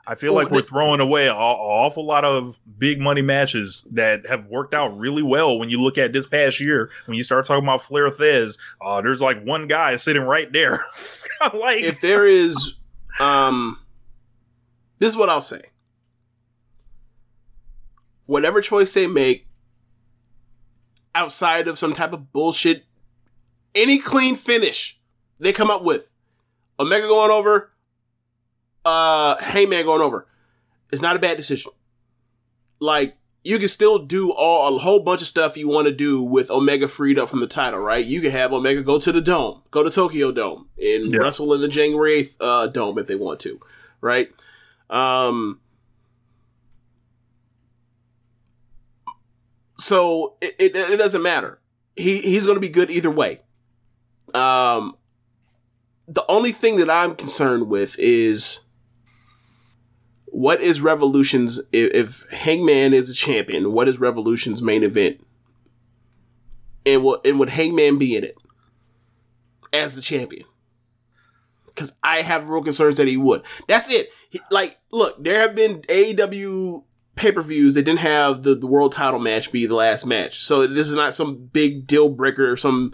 I feel like we're throwing away an awful lot of big money matches that have worked out really well when you look at this past year. When you start talking about Flair Thez, uh, there's like one guy sitting right there. [laughs] like, if there is um this is what I'll say. Whatever choice they make outside of some type of bullshit any clean finish they come up with Omega going over uh Hangman going over it's not a bad decision. Like you can still do all a whole bunch of stuff you want to do with Omega freed up from the title, right? You can have Omega go to the dome, go to Tokyo Dome, and wrestle in the January eighth uh, dome if they want to, right? Um, so it, it, it doesn't matter. He he's going to be good either way. Um, the only thing that I'm concerned with is what is Revolution's if, if Hangman is a champion? What is Revolution's main event? And what and would Hangman be in it as the champion? Because I have real concerns that he would. That's it. He- like, look, there have been AEW pay per views that didn't have the, the world title match be the last match. So this is not some big deal breaker or some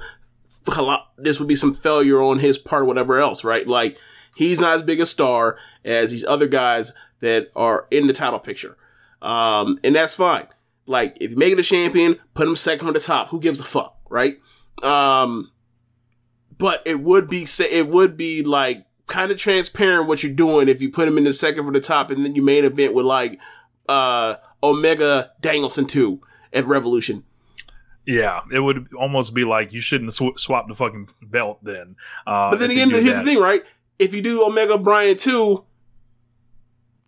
this would be some failure on his part or whatever else, right? Like he's not as big a star as these other guys that are in the title picture. Um, and that's fine. Like if you make it a champion, put him second from the top. Who gives a fuck, right? Um, but it would be it would be like kind of transparent what you're doing if you put him in the second from the top and then you main event with like uh Omega Danielson two at Revolution. yeah, it would almost be like you shouldn't sw- swap the fucking belt then. Uh, But then again, here's that. the thing, right? If you do Omega Bryan two,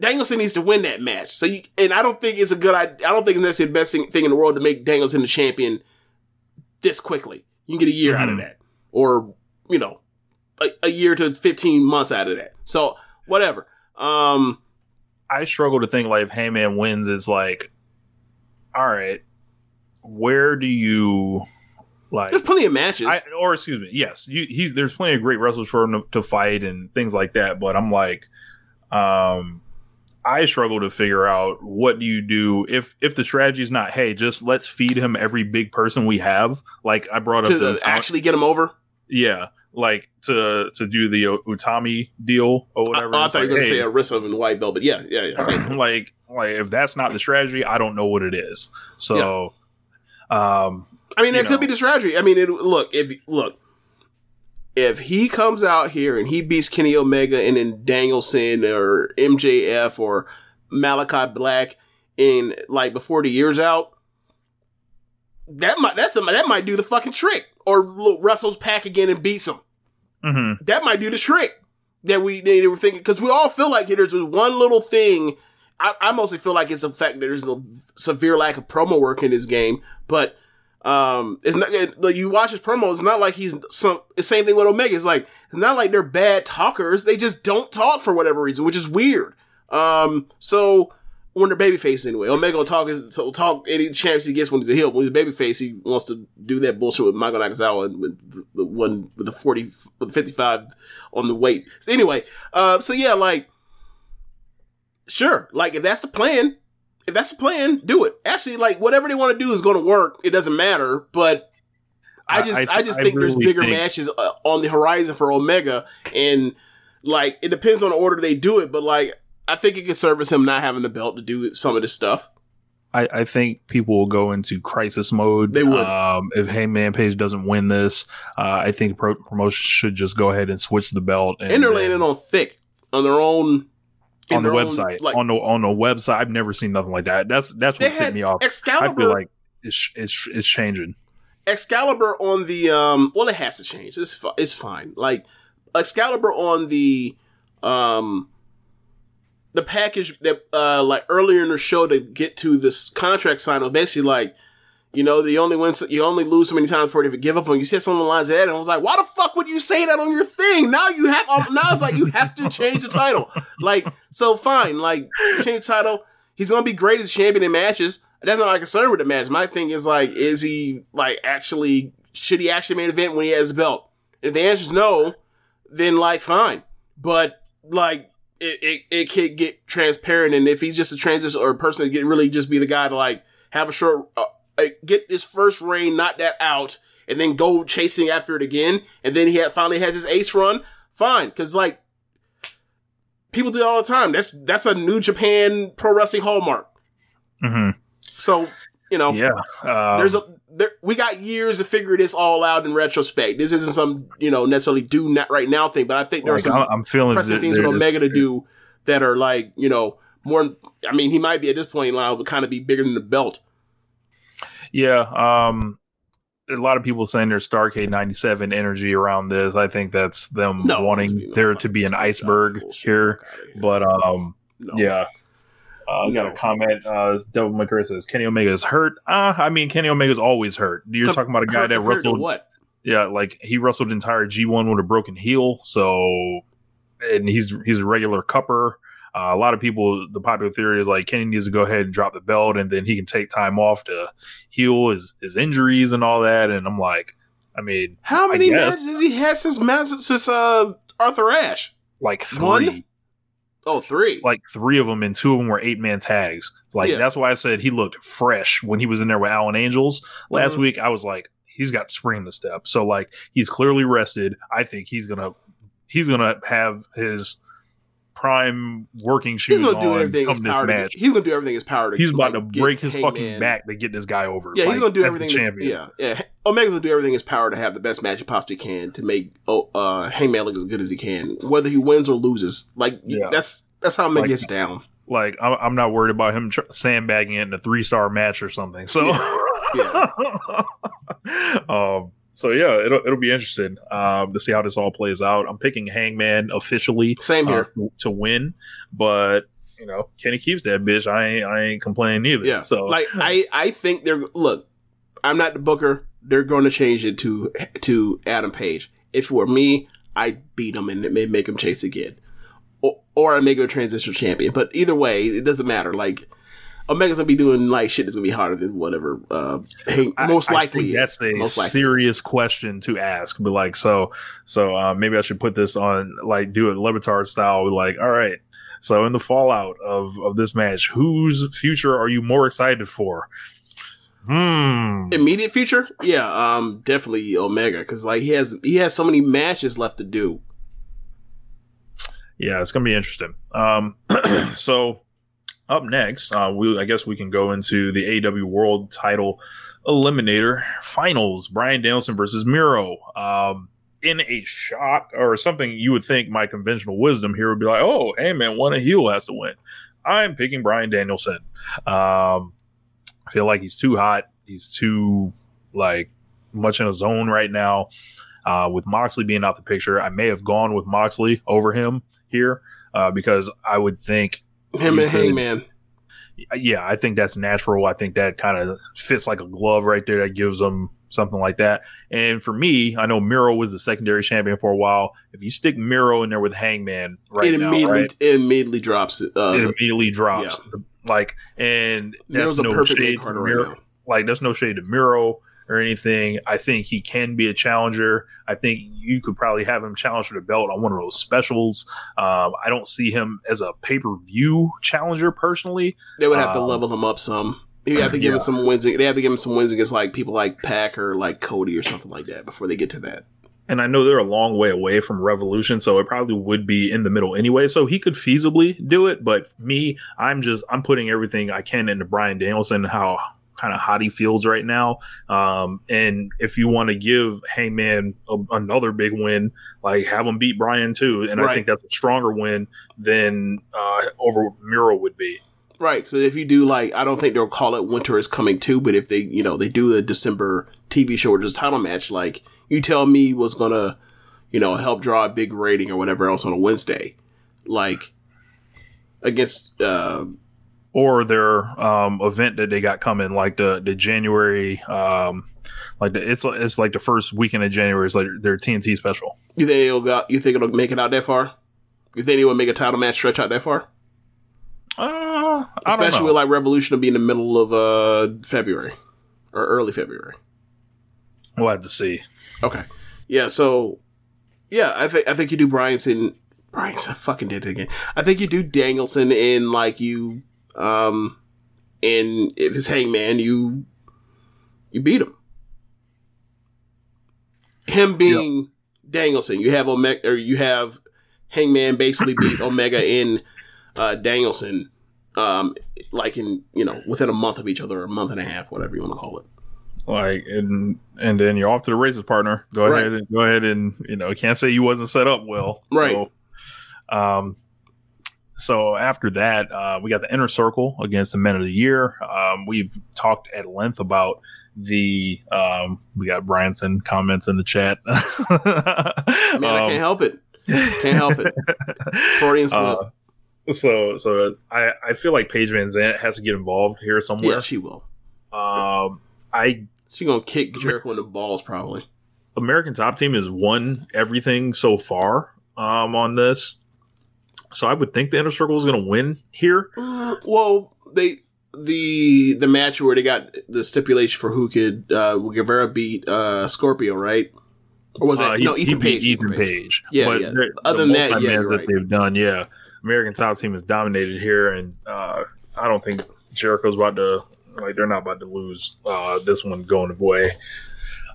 Danielson needs to win that match. So you and I don't think it's a good idea. I don't think it's necessarily the best thing, thing in the world to make Danielson the champion this quickly. You can get a year out of Mhm. that, or you know, a, a year to fifteen months out of that. So whatever. Um, I struggle to think like if Hangman wins is like, all right, where do you like? there's plenty of matches. I, or excuse me, yes, you, he's there's plenty of great wrestlers for him to, to fight and things like that. But I'm like, um, I struggle to figure out what do you do if if the strategy is not, hey, just let's feed him every big person we have. Like I brought up to the actually get him over. yeah, like to to do the Utami deal or whatever. I It's thought you were going to hey, say Arisa and White Belt, but yeah, yeah, yeah. [laughs] like like if that's not the strategy, I don't know what it is. So Um, I mean, you that could be the strategy. I mean, it, look if look if he comes out here and he beats Kenny Omega and then Danielson or MJF or Malachi Black in like before the year's out, that might that's the, that might do the fucking trick. Or Russell's Pac again and beats him. mhm. That might do the trick that we they were thinking because we all feel like there's one little thing. I, I mostly feel like it's the fact that there's a severe lack of promo work in this game, but um, it's not like you watch his promo. It's not like he's some. The same thing with Omega. It's like it's not like they're bad talkers. They just don't talk for whatever reason, which is weird. Um, so when they're babyface anyway, Omega will talk will talk any chance he gets when he's a heel. When he's a babyface, he wants to do that bullshit with Michael Nakazawa and with the, one with the forty the fifty five on the weight. So anyway, uh, so yeah, like sure, like if that's the plan, if that's the plan, do it. Actually, like whatever they want to do is going to work. It doesn't matter, but. I just, I- I, just I think there's bigger think- matches uh, on the horizon for Omega, and like it depends on the order they do it. But like, I think it could service him not having the belt to do some of this stuff. I, I think people will go into crisis mode. They would. Um, if Hangman Page doesn't win this, uh, I think pro- promotion should just go ahead and switch the belt. And, they're then- laying it on thick on their own on the own, website. like- on the on the website, I've never seen nothing like that. That's that's what tipped me off. Excalibur- I feel like it's it's it's changing. Excalibur on the um well it has to change. It's it's fine. Like Excalibur on the um the package that uh like earlier in the show to get to this contract sign was basically like you know, the only win, you only lose so many times before they give up on you. You said something lines that, and I was like, why the fuck would you say that on your thing? Now you have, um, now it's like you have to change the title. Like, so fine, like, change title. He's gonna be great as champion in matches. That's not my concern with the match. My thing is like, is he like actually should he actually main event when he has a belt? If the answer is no, then like fine. But like it, it, it could get transparent, and if he's just a transition or a person that get really just be the guy to like have a short uh, uh, get his first reign, knock that out, and then go chasing after it again, and then he had, finally has his ace run. Fine, because like people do it all the time. That's that's a New Japan Pro Wrestling hallmark. Mm-hmm. So you know, Yeah, um, there's a there, we got years to figure this all out in retrospect. This isn't some you know necessarily do not right now thing, but I think there Like, are some I'm- I'm feeling pressing things with Omega to do that are like you know more. I mean, he might be at this point in line, but kind of be bigger than the belt. Yeah, um, a lot of people saying there's Starcade '97 energy around this. I think that's them No, wanting there to be an iceberg here, but um, yeah. Uh, I got a comment. Uh, Devil McCray says Kenny Omega is hurt. Uh, I mean, Kenny Omega's always hurt. You're Com- talking about a guy com- that wrestled what? Yeah, like he wrestled entire G1 with a broken heel. So, and he's he's a regular cupper. Uh, a lot of people, the popular theory is like Kenny needs to go ahead and drop the belt, and then he can take time off to heal his his injuries and all that. And I'm like, I mean, How many matches has he had since since uh, Arthur Ashe? Like three. One? Oh, three. Like three of them, and two of them were eight man tags. Like Yeah. that's why I said he looked fresh when he was in there with Alan Angels last Mhm. week. I was like, he's got spring in the step. So like he's clearly rested. I think he's gonna he's gonna have his prime working shoes He's gonna do everything in his this power. To match. get, he's gonna do everything in his power to. He's about like, to break his Hangman. fucking back to get this guy over. Yeah, he's like, gonna do everything. champion. yeah, yeah. Omega's gonna do everything in his power to have the best match he possibly can to make oh, uh, Hangman look as good as he can, whether he wins or loses. Like Yeah. that's that's how Omega Like- gets down. Like I'm, not worried about him tr- sandbagging it in a three star match or something. So, [laughs] um, so yeah, it'll it'll be interesting um, to see how this all plays out. I'm picking Hangman officially, Same here. uh, to, to win, but you know, Kenny keeps that bitch. I ain't I ain't complaining either. Yeah. So like [laughs] I I think they're look. I'm not the booker. They're going to change it to to Adam Page. If it were me, I'd beat him and it may make him chase again, or, or I make him a transitional champion. But either way, it doesn't matter. Like Omega's gonna be doing like shit that's gonna be harder than whatever. Uh, Hank- most I likely, think that's a most likely. serious question to ask. But like, so, so uh, maybe I should put this on, like, do it Le Batard style. Like, all right. So in the fallout of of this match, whose future are you more excited for? Hmm. Immediate future, yeah, um, definitely Omega because like he has he has so many matches left to do. Yeah, it's gonna be interesting. Um, [clears throat] so up next, uh, we I guess we can go into the AEW World Title Eliminator Finals: Bryan Danielson versus Miro. Um, in a shock or something, you would think my conventional wisdom here would be like, "Oh, hey man, one a heel has to win." I'm picking Bryan Danielson. Um, I feel like he's too hot. He's too like much in a zone right now. Uh, with Moxley being out the picture, I may have gone with Moxley over him here uh, because I would think Him and could- Hangman. yeah, I think that's natural. I think that kind of fits like a glove right there. That gives them something like that. And for me, I know Miro was the secondary champion for a while. If you stick Miro in there with Hangman right it now, immediately right, it immediately drops. Uh, it immediately drops. Yeah. Like, and Miro's that's a no perfect shade to Carter right Miro. like, there's no shade to Miro or anything. I think he can be a challenger. I think you could probably have him challenge for the belt on one of those specials. Um, I don't see him as a pay per view challenger personally. They would have to Um, level him up some. You have to give yeah. him some wins. They have to give him some wins against like people like Pac or like Cody or something like that before they get to that. and I know they're a long way away from Revolution, so it probably would be in the middle anyway. So he could feasibly do it, but me, I'm just I'm putting everything I can into Bryan Danielson, how kind of hot he feels right now. Um, and if you want to give Hangman a, another big win, like have him beat Bryan too, and I think that's a stronger win than uh, over Miro would be. Right. So if you do like, I don't think they'll call it Winter is Coming too, but if they, you know, they do a December TV show or just title match, like you tell me was gonna, you know, help draw a big rating or whatever else on a Wednesday, like against, uh, or their um, event that they got coming, like the the January, um, like the, it's it's like the first weekend of January. It's like their TNT special. you think it'll go, you think it'll make it out that far? You think anyone make a title match stretch out that far? Uh, Especially with like Revolution will be in the middle of uh February or early February. We'll have to see. Okay. Yeah, so yeah, I think I think you do Bryanson Bryanson fucking did it again. I think you do Danielson in like you um and if it's Hangman, you you beat him. Him being Danielson, you have Omega or you have Hangman basically beat [clears throat] Omega in uh Danielson um like in you know within a month of each other, or a month and a half, whatever you want to call it. Like and and then you're off to the races, partner. Go Right. ahead and go ahead and you know can't say you wasn't set up well. Right. So, um. So after that, uh, we got the inner circle against the men of the year. Um, we've talked at length about the. Um, we got Bryanson comments in the chat. [laughs] Man, I Um, can't help it. Can't help it. [laughs] Freudian slip. Uh, so so I I feel like Paige VanZant has to get involved here somewhere. yeah, she will. Um, I She gonna kick Jericho in the balls probably. American Top Team has won everything so far um, on this, so I would think the Inner Circle is going to win here. Uh, well, they the the match where they got the stipulation for who could uh Guevara beat uh Scorpio, right? Or was that Uh, no Ethan Page? Ethan Page. Yeah, But yeah. Other the than that, yeah, that they've done, yeah, American Top Team has dominated here, and uh, I don't think Jericho's about to like they're not about to lose uh, this one going away.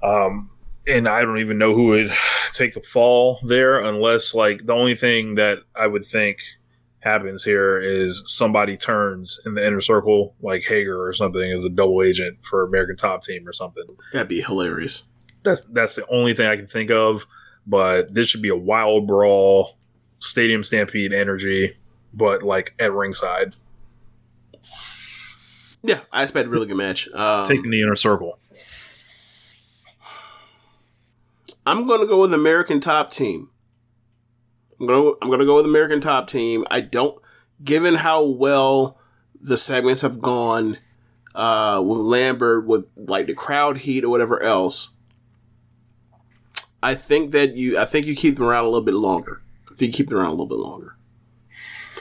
Um, and I don't even know who would take the fall there, unless like the only thing that I would think happens here is somebody turns in the inner circle, like Hager or something, as a double agent for American Top Team or something. That'd be hilarious. That's that's the only thing I can think of. But this should be a wild brawl, stadium stampede energy, but like at ringside, Yeah, I expect a really good match. Um, taking the inner circle. I'm gonna go with American Top Team. I'm gonna I'm gonna go with American Top Team. I don't, given how well the segments have gone uh, with Lambert, with like the crowd heat or whatever else. I think that you I think you keep them around a little bit longer. I think you keep them around a little bit longer.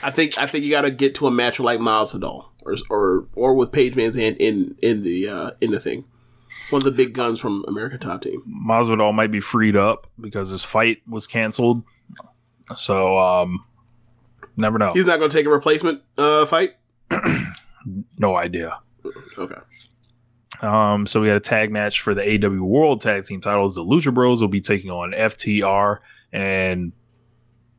I think I think you got to get to a match like Masvidal or or or with Paige VanZant in in the uh, in the thing. One of the big guns from American Top Team. Masvidal might be freed up because his fight was canceled. So, um, never know. He's not going to take a replacement uh, fight. [clears throat] No idea. Okay. Um, so we had a tag match for the AEW World Tag Team titles. The Lucha Bros will be taking on FTR, and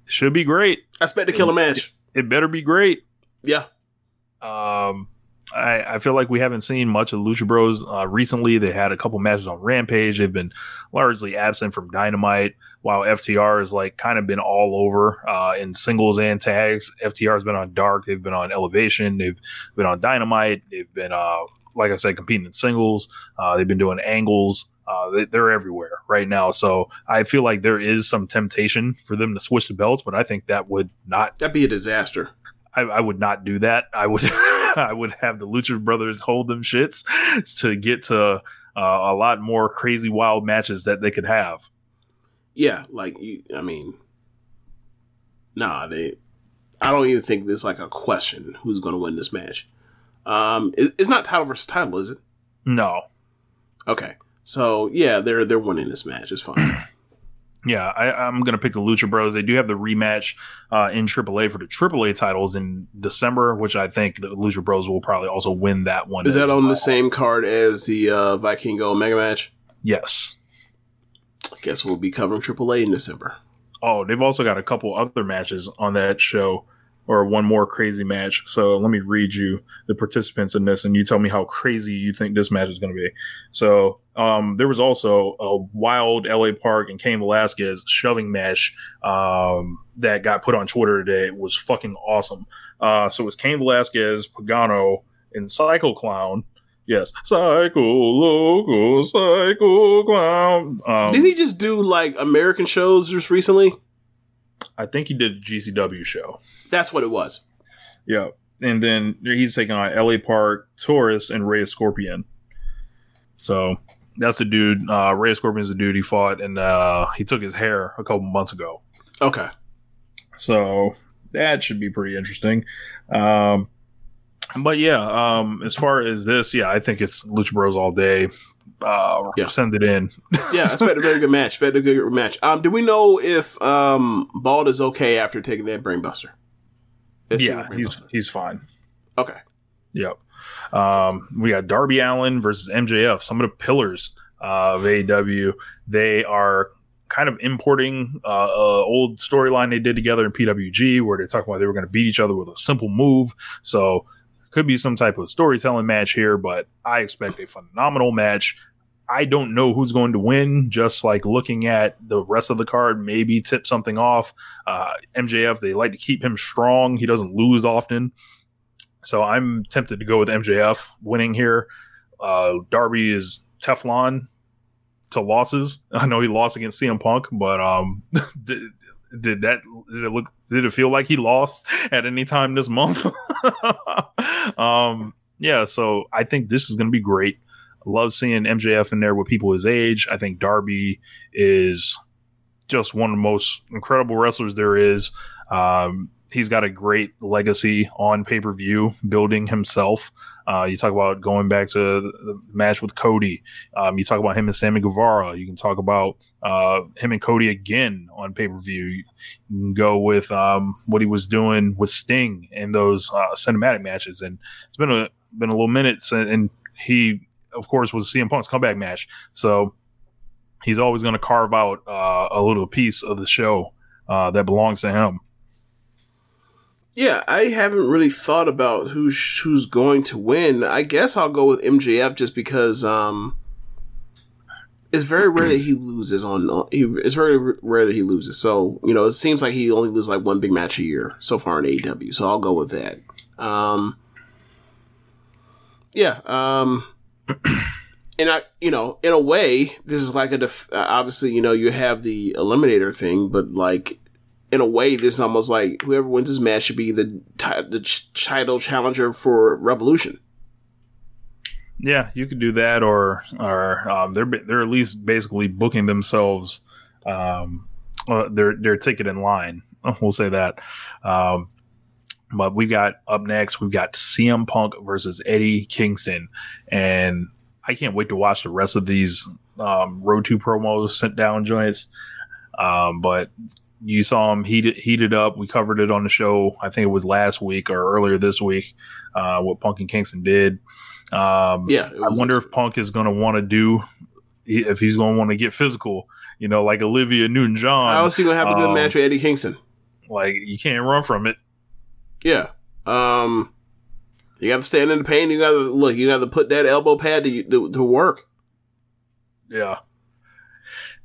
should be great. I expect to kill a killer match. It better be great. Yeah. Um, I, I feel like we haven't seen much of Lucha Bros uh, recently. They had a couple matches on Rampage. They've been largely absent from Dynamite, while FTR has like kind of been all over uh, in singles and tags. FTR has been on Dark. They've been on Elevation. They've been on Dynamite. They've been, uh, like I said, competing in singles. Uh, they've been doing angles. Uh, they, they're everywhere right now. So I feel like there is some temptation for them to switch the belts, but I think that would not. That'd be a disaster. I, I would not do that. I would [laughs] [laughs] I would have the Lucha Brothers hold them shits to get to uh, a lot more crazy wild matches that they could have. Yeah, like you, I mean, nah, they. I don't even think there's like a question who's going to win this match. Um, it, it's not title versus title, is it? No. Okay, so yeah, they're they're winning this match. It's fine. [clears throat] Yeah, I, I'm going to pick the Lucha Bros. They do have the rematch uh, in AAA for the AAA titles in December, which I think the Lucha Bros will probably also win that one. Is that on well. the same card as the uh, Vikingo Mega match? Yes. I guess we'll be covering AAA in December. Oh, they've also got a couple other matches on that show, or one more crazy match. So let me read you the participants in this, and you tell me how crazy you think this match is going to be. So um, there was also a wild LA Park and Cain Velasquez shoving match um, that got put on Twitter today. It was fucking awesome. Uh, so it was Cain Velasquez, Pagano, and Psycho Clown. Yes, Psycho local Psycho Clown. Um, Didn't he just do like American shows just recently? I think he did a GCW show. That's what it was. Yeah. And then he's taking on LA Park, Taurus, and Rey Escorpión. So that's the dude. Uh, Rey Escorpión is the dude he fought, and uh, he took his hair a couple months ago. Okay. So that should be pretty interesting. Um, but yeah, um, as far as this, yeah, I think it's Lucha Bros all day. Uh, Yeah. Send it in. Yeah, I expect a very good match. Expect a good match. Um, do we know if um Bald is okay after taking that brainbuster? It's yeah, brain he's buster. he's fine. okay. Yep. Um, we got Darby Allin versus MJF. Some of the pillars uh, of AEW. They are kind of importing uh, a old storyline they did together in PWG, where they talk about they were going to beat each other with a simple move. So could be some type of storytelling match here, but I expect a phenomenal match. I don't know who's going to win. Just like looking at the rest of the card, maybe tip something off. Uh, MJF, they like to keep him strong. He doesn't lose often. So I'm tempted to go with MJF winning here. Uh, Darby is Teflon to losses. [laughs] I know he lost against CM Punk, but um, [laughs] did, did that did it look did it feel like he lost at any time this month? [laughs] um, yeah, so I think this is going to be great. Love seeing MJF in there with people his age. I think Darby is just one of the most incredible wrestlers there is. Um, he's got a great legacy on pay per view, building himself. Uh, you talk about going back to the, match with Cody. Um, you talk about him and Sammy Guevara. You can talk about uh, him and Cody again on pay per view. You can go with um, what he was doing with Sting in those uh, cinematic matches. And it's been a been a little minute, since, and he, of course, was CM Punk's comeback match. So he's always going to carve out uh, a little piece of the show uh, that belongs to him. Yeah, I haven't really thought about who's who's going to win. I guess I'll go with MJF just because um, it's very rare that he loses on. He, it's very rare that he loses. So you know, it seems like he only loses like one big match a year so far in AEW. So I'll go with that. Um, yeah. Um, [clears throat] and I, you know, in a way, this is like a def- obviously, you know, you have the eliminator thing, but like in a way, this is almost like whoever wins this match should be the ti- the ch- title challenger for Revolution. Yeah, you could do that, or or um, they're they're at least basically booking themselves um, uh, their their ticket in line. [laughs] We'll say that. Um, but we've got up next. We've got CM Punk versus Eddie Kingston, and I can't wait to watch the rest of these um, Road to promos sent down joints. Um, but you saw him heated heated up. We covered it on the show. I think it was last week or earlier this week. Uh, what Punk and Kingston did. Um, Yeah, I wonder if Punk is going to want to do if he's going to want to get physical. You know, like Olivia Newton John. How else you gonna have a good um, match with Eddie Kingston? Like you can't run from it. Yeah. Um. You got to stand in the pain. You got to look. You got to put that elbow pad to, to, to work. Yeah.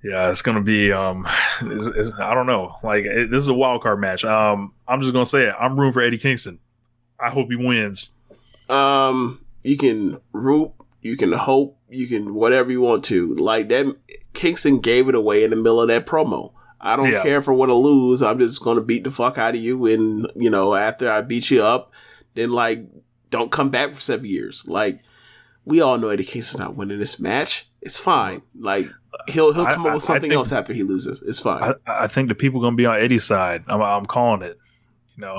Yeah, it's gonna be. Um, [sighs] it's, it's, I don't know. Like it, this is a wild card match. Um, I'm just gonna say it. I'm rooting for Eddie Kingston. I hope he wins. Um, you can root, you can hope, you can whatever you want to. Like that, Kingston gave it away in the middle of that promo. I don't Yeah. care if I want to lose. I'm just going to beat the fuck out of you. And, you know, after I beat you up, then like, don't come back for seven years. Like, we all know Eddie Kingston's not winning this match. It's fine. Like, he'll, he'll I- come up with something think- else after he loses. It's fine. I, I think the people gonna be on Eddie's side. I'm, I'm calling it. You know,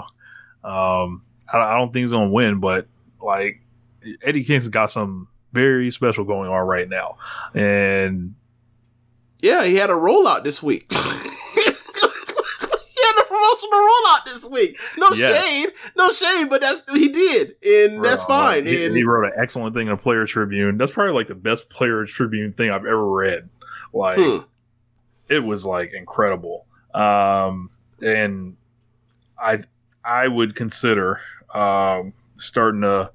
um, I, I don't think he's gonna win, but like Eddie Kingston got some very special going on right now, and yeah, he had a rollout this week. [laughs] he had a promotional rollout this week. No Yeah. shade, no shade, but that's he did, and that's Bro, fine. He, and he wrote an excellent thing in a Player Tribune. That's probably like the best Player Tribune thing I've ever read. Like Hmm. it was like incredible. Um, and I I would consider um, starting to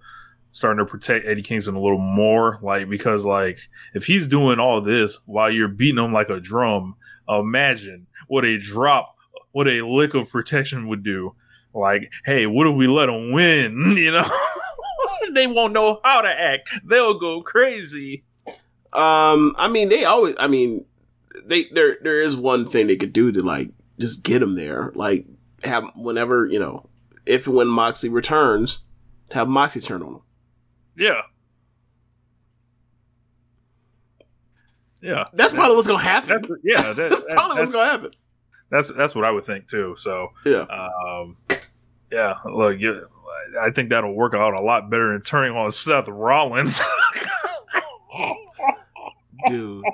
starting to protect Eddie Kingston a little more, like because like if he's doing all this while you're beating him like a drum, imagine what a drop, what a lick of protection would do. Like, hey, what if we let him win? [laughs] You know, [laughs] they won't know how to act. They'll go crazy. Um, I mean, they always. I mean, they there there is one thing they could do to like just get him there. Like have whenever you know, if and when Moxley returns, have Moxley turn on him. Yeah. Yeah, That's probably what's gonna happen. That's, yeah, that, [laughs] That's that- probably what's gonna happen. that's that's what I would think too. So Yeah. um, yeah. Look, you, I think that'll work out a lot better than turning on Seth Rollins. [laughs] [laughs] dude.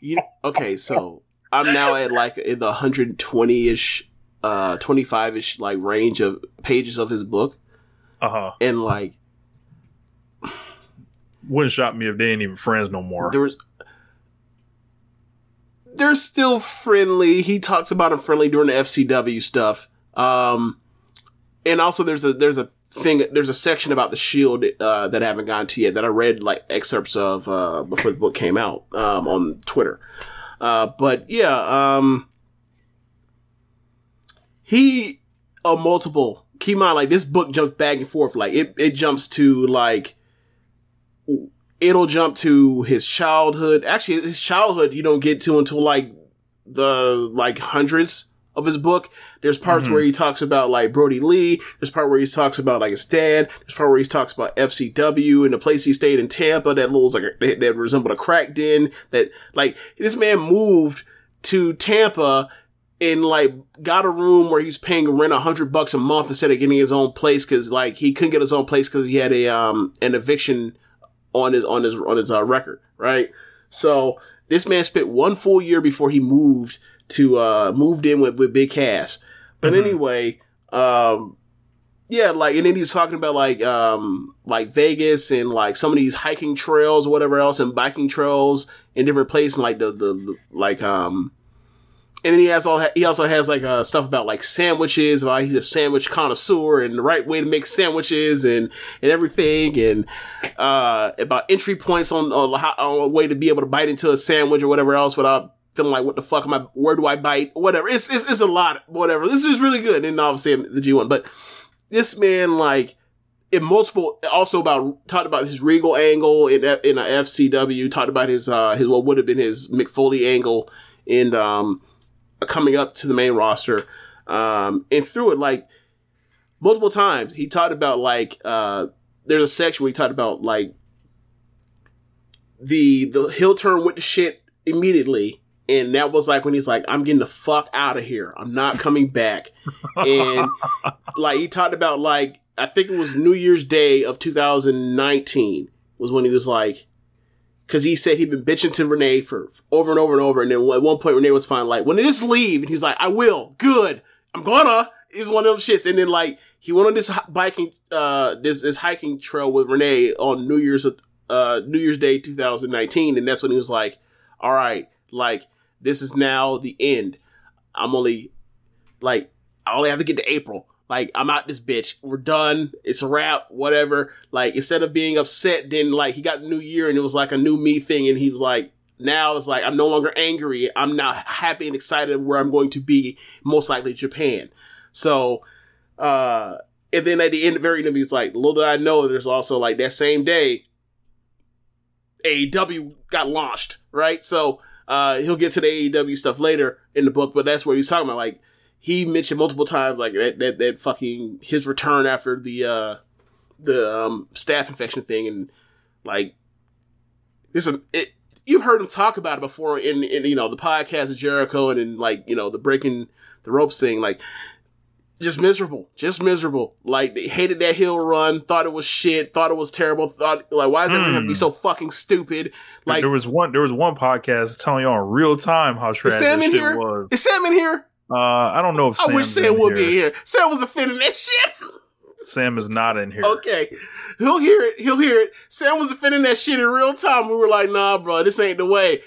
You okay? So I'm now at like in the 120 ish, uh, 25 ish like range of pages of his book, uh huh. and like Wouldn't shock me if they ain't even friends no more. there's they're still friendly. He talks about him friendly during the FCW stuff. Um, and also there's a there's a thing there's a section about the Shield uh, that I haven't gotten to yet that I read like excerpts of uh, before the book came out um, on Twitter. Uh, but yeah, um, he a multiple. Keep in mind, like this book jumps back and forth. Like it, it jumps to like it'll jump to his childhood. Actually, his childhood you don't get to until like the like hundreds of his book. There's parts Mhm. where he talks about like Brodie Lee. There's part where he talks about like his dad. There's part where he talks about FCW and the place he stayed in Tampa that looks like a, that, that resembled a crack den. That like this man moved to Tampa and like got a room where he's paying rent a hundred bucks a month instead of getting his own place because like he couldn't get his own place because he had a um an eviction on his on his on his uh, record, right? So this man spent one full year before he moved to uh moved in with with Big Cass. But anyway, um yeah, like and then he's talking about like um like Vegas and like some of these hiking trails or whatever else and biking trails in different places like the the, the like um and then he has all he also has like uh, stuff about like sandwiches. About he's a sandwich connoisseur and the right way to make sandwiches and and everything, and uh, about entry points on on, how, on a way to be able to bite into a sandwich or whatever else without feeling like what the fuck am I? Where do I bite? Whatever. It's it's, it's a lot. Whatever. This is really good. And obviously the G one, but this man like in multiple also about talked about his regal angle in in a FCW talked about his uh his what would have been his Mick Foley angle in um coming up to the main roster um and through it like multiple times he talked about like uh there's a section where he talked about like the the heel turn with the shit immediately and that was like when he's like i'm getting the fuck out of here. I'm not coming back. And [laughs] like he talked about like I think it was New Year's Day of 2019 was when he was like, because he said he'd been bitching to Renee for over and over and over, and then at one point Renee was finally like, "When they just leave," and he's like, "I will, good, I'm gonna." It's one of them shits, and then like he went on this hi- biking, uh, this this hiking trail with Renee on New Year's, uh, New Year's Day 2019, and that's when he was like, "All right, like this is now the end. I'm only like I only have to get to April." Like, I'm out this bitch. We're done. It's a wrap, whatever. Like, instead of being upset, then like he got new year and it was like a new me thing. And he was like, now it's like, I'm no longer angry. I'm now happy and excited where I'm going to be, most likely Japan. So, uh, and then at the end, very end of it, it's like, little did I know, there's also like that same day, AEW got launched, right? So, uh, he'll get to the AEW stuff later in the book, but that's where he's talking about. Like, he mentioned multiple times, like that, that, that fucking his return after the, uh, the, um, staph infection thing. And like, this, it, you've heard him talk about it before in, in, you know, the podcast of Jericho and in like, you know, the breaking the ropes thing. Like, just miserable, just miserable. Like they hated that heel run, thought it was shit, thought it was terrible. Thought like, why is everything have to be Hmm. so fucking stupid? Like, there was one there was one podcast telling you on real time how trash Sam this in here? was. Is Sam in here? Uh, I don't know if I wish Sam would be here. Sam was offended that shit. Sam is not in here. Okay, he'll hear it. He'll hear it. Sam was defending that shit in real time. We were like, "Nah, bro, this ain't the way."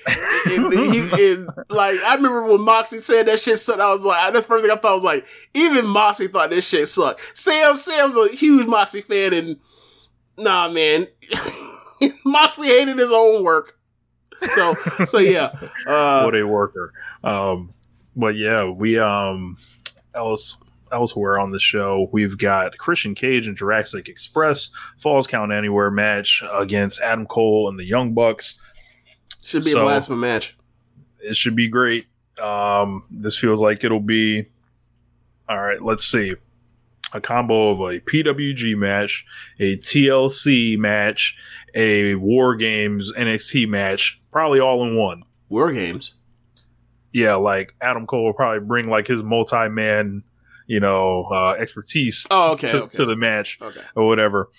and, and he, [laughs] and, like, I remember when Moxie said that shit sucked. I was like, that's the first thing I thought. I was like, even Moxie thought this shit sucked. Sam, Sam's a huge Moxie fan, and nah, man, [laughs] Moxie hated his own work. So, so yeah. [laughs] Uh, what a worker. Um, but yeah, we um else elsewhere on the show we've got Christian Cage and Jurassic Express Falls Count Anywhere match against Adam Cole and the Young Bucks. Should be a blast of a match. It should be great. Um, this feels like it'll be all right. Let's see. A combo of a PWG match, a TLC match, a War Games NXT match, probably all in one. War Games. Yeah, like Adam Cole will probably bring like his multi-man, you know, uh, expertise Oh, okay, to, okay. to the match Okay. or whatever.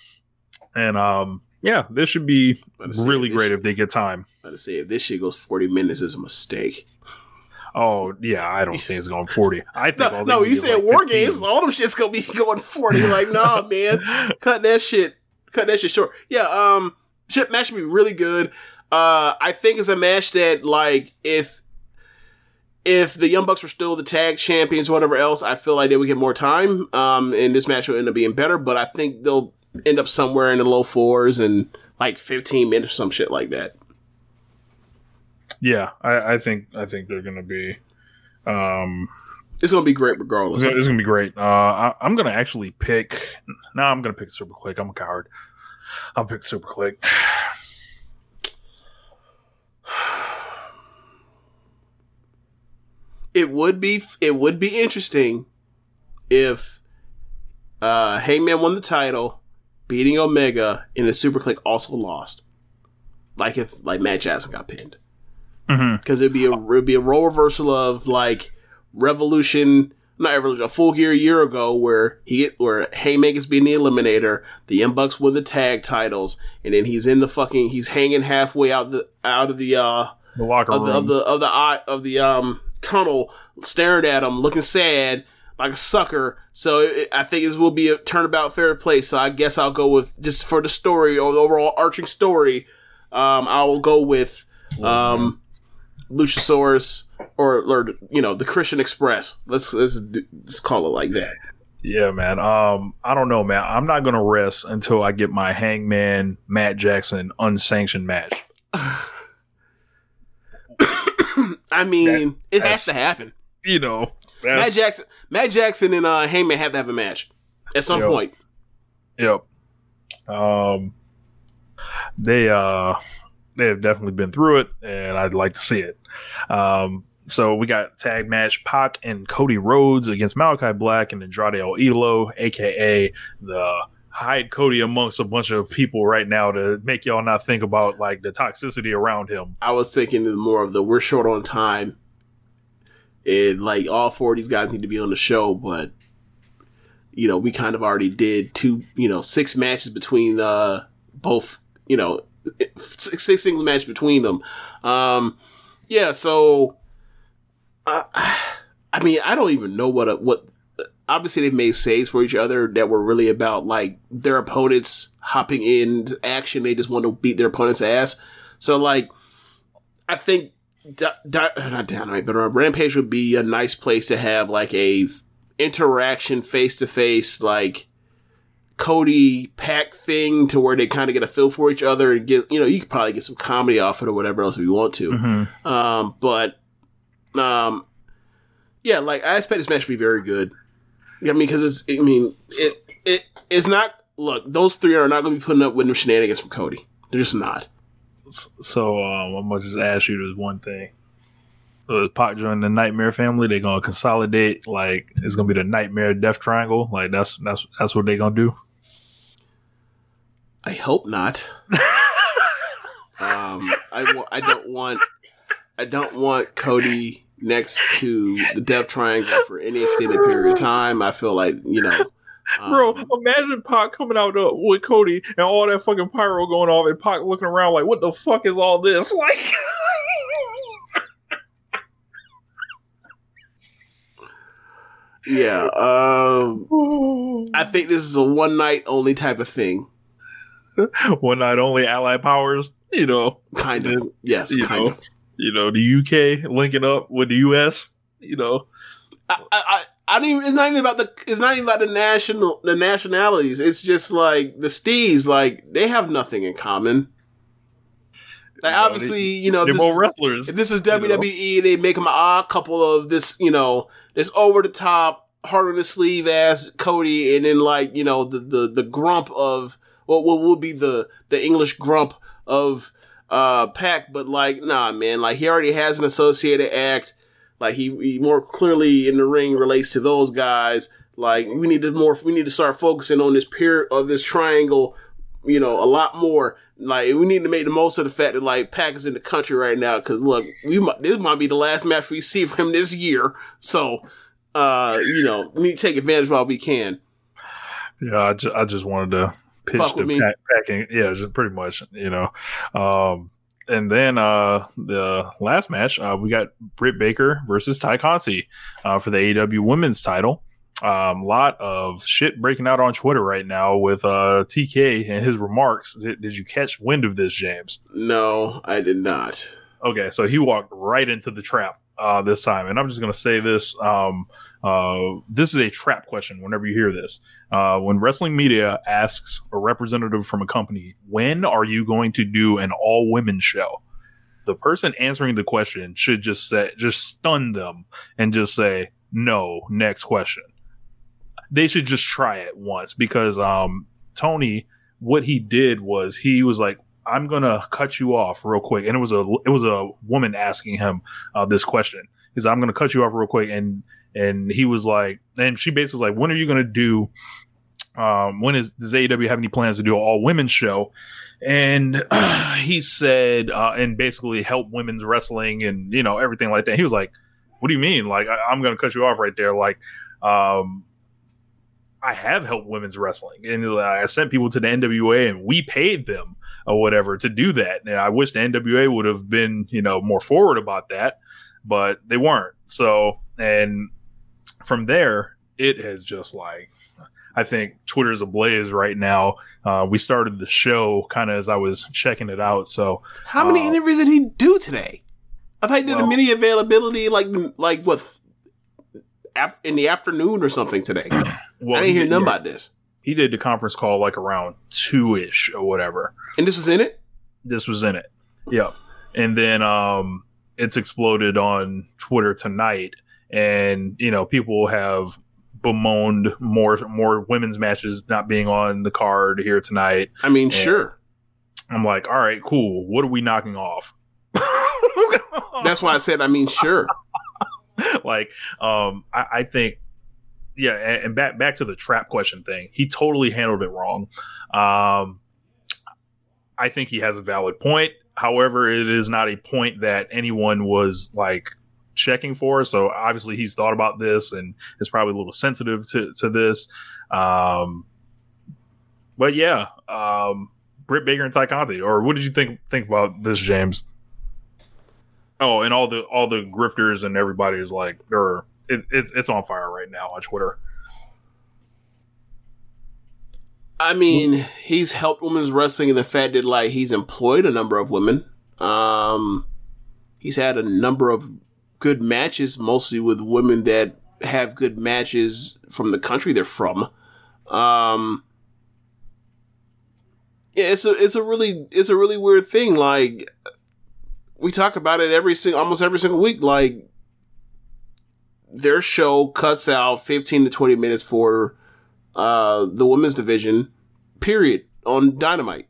And um, yeah, this should be really great should- if they get time. Let's see if this shit goes forty minutes is a mistake. Oh yeah, I don't think it's going forty. I think No, no, you said like, War 15. Games. All them shit's gonna be [laughs] going forty. Like, nah, [laughs] man, cut that shit. Cut that shit short. Yeah, um, shit match should be really good. Uh, I think it's a match that like if if the Young Bucks were still the tag champions, whatever else, I feel like they would get more time. Um, and this match will end up being better. But I think they'll end up somewhere in the low fours and like fifteen minutes or some shit like that. Yeah, I, I think I think they're gonna be. Um, It's gonna be great regardless. it's gonna, be great. Uh, I, I'm gonna actually pick. No, I'm gonna pick SuperKliq. I'm a coward. I'll pick SuperKliq. It would be it would be interesting if uh Hangman won the title, beating Omega, and the SuperKliq also lost. Like if like Matt Jackson got pinned, Mhm. because it'd be a it'd be a role reversal of like Revolution, not Revolution, a full gear a year ago where he where Haymaker's being the Eliminator, the Young Bucks win the tag titles, and then he's in the fucking he's hanging halfway out the out of the uh The locker of room. the of the of the of the um tunnel, staring at him, looking sad like a sucker. So it, I think this will be a turnabout fair play. So I guess I'll go with just for the story or the overall arching story. Um, I will go with um, Luchasaurus or or you know the Christian Express. Let's let's let's call it like that. Yeah, man. Um, I don't know, man. I'm not gonna rest until I get my Hangman Matt Jackson unsanctioned match. [laughs] I mean, it has to happen. You know, Matt Jackson, Matt Jackson, and uh, Heyman have to have a match at some Yep. point. Yep. Um, they uh they have definitely been through it, and I'd like to see it. Um, so we got tag match Pac and Cody Rhodes against Malachi Black and Andrade El Idolo, aka the hide Cody amongst a bunch of people right now to make y'all not think about like the toxicity around him. I was thinking more of the we're short on time. And like all four of these guys need to be on the show, but you know, we kind of already did two, you know, six matches between uh both, you know, six, six singles match between them. Um yeah, so uh, I mean, I don't even know what a, what obviously they've made saves for each other that were really about like their opponents hopping in action. They just want to beat their opponent's ass. So like, I think di- di- not Dynamite, but uh, Rampage would be a nice place to have like a interaction face to face, like Cody Pac thing, to where they kind of get a feel for each other and get, you know, you could probably get some comedy off it or whatever else if you want to. Mhm. Um, but, um, yeah, like I expect this match to be very good. I mean, because it's, I mean, it, it, it's not. Look, those three are not going to be putting up with no shenanigans from Cody. They're just not. So um, I'm gonna just ask you this one thing. So Pac joining the Nightmare family? They're gonna consolidate. Like it's gonna be the Nightmare Death Triangle. Like that's that's that's what they're gonna do. I hope not. [laughs] um, I I don't want I don't want Cody next to the Death Triangle for any extended period of time. I feel like you know, um, Bro, imagine Pac coming out with Cody and all that fucking pyro going off, and Pac looking around like, "What the fuck is all this?" [laughs] Like, yeah. Um, [sighs] I think this is a one night only type of thing. one night only ally powers. You know, kind of. Yes, kind know, of. You know, the UK linking up with the US. You know, I, I, I don't even. It's not even about the. It's not even about the national, the nationalities. It's just like the Stees. Like they have nothing in common. Like obviously, they- you know, they're this more is- wrestlers, If this is you know? WWE, they make them an odd couple of this, you know, this over the top, hard on the sleeve ass Cody, and then like you know the the the grump of what what would be the the English grump of uh Pac, but like nah, man, like he already has an associated act. Like he, he more clearly in the ring relates to those guys. Like we need to more, we need to start focusing on this pair of this triangle, you know, a lot more. Like we need to make the most of the fact that like Pac is in the country right now. Because look, we this might be the last match we see from him this year. So, uh, you know, we need to take advantage while we can. Yeah, I just, I just wanted to pitch Fuck the pack, packing. Yeah, just pretty much, you know. Um, and then uh, the last match, uh, we got Britt Baker versus Tay Conti uh, for the AEW Women's Title. A um, lot of shit breaking out on Twitter right now with uh, TK and his remarks. Did, did you catch wind of this, James? No, I did not. Okay, so he walked right into the trap uh, this time, and I'm just going to say this: um, uh, this is a trap question. Whenever you hear this, uh, when wrestling media asks a representative from a company, "When are you going to do an all women show?" the person answering the question should just say, just stun them and just say, "No." Next question. They should just try it once because um, Tony, what he did was he was like, I'm gonna cut you off real quick, and it was a it was a woman asking him uh, this question. He's I'm gonna cut you off real quick, and and he was like, and she basically was like, when are you gonna do? Um, when is does AEW have any plans to do an all women's show? And [clears throat] he said, uh, and basically help women's wrestling and you know everything like that. He was like, what do you mean? Like I, I'm gonna cut you off right there, like. Um, I have helped women's wrestling, and uh, I sent people to the NWA, and we paid them or whatever to do that. And I wish the NWA would have been, you know, more forward about that, but they weren't. So, and from there, it has just like, I think Twitter's ablaze right now. Uh, we started the show kind of as I was checking it out. So, How many interviews did he do today? I thought he did Well- a mini availability like like what af- in the afternoon or something today. [clears throat] well, I didn't he hear did- none yeah. about this. He did the conference call like around two ish or whatever. And this was in it? This was in it. Yep. And then um it's exploded on Twitter tonight and you know people have bemoaned more more women's matches not being on the card here tonight. I mean, And sure. I'm like, all right, cool. What are we knocking off? [laughs] That's why I said I mean sure. [laughs] like, um, I, I think, yeah, and, and back back to the trap question thing. He totally handled it wrong. Um, I think he has a valid point. However, it is not a point that anyone was like checking for. So obviously, he's thought about this and is probably a little sensitive to to this. Um, but yeah, um, Britt Baker and Tay Conti. Or what did you think think about this, James? Oh, and all the all the grifters and everybody is like, they're it, it's it's on fire right now on Twitter. I mean, he's helped women's wrestling in the fact that like he's employed a number of women. Um, he's had a number of good matches, mostly with women that have good matches from the country they're from. Um, yeah, it's a it's a really it's a really weird thing. Like we talk about it every single almost every single week. Like their show cuts out fifteen to twenty minutes for uh the women's division, period, on Dynamite.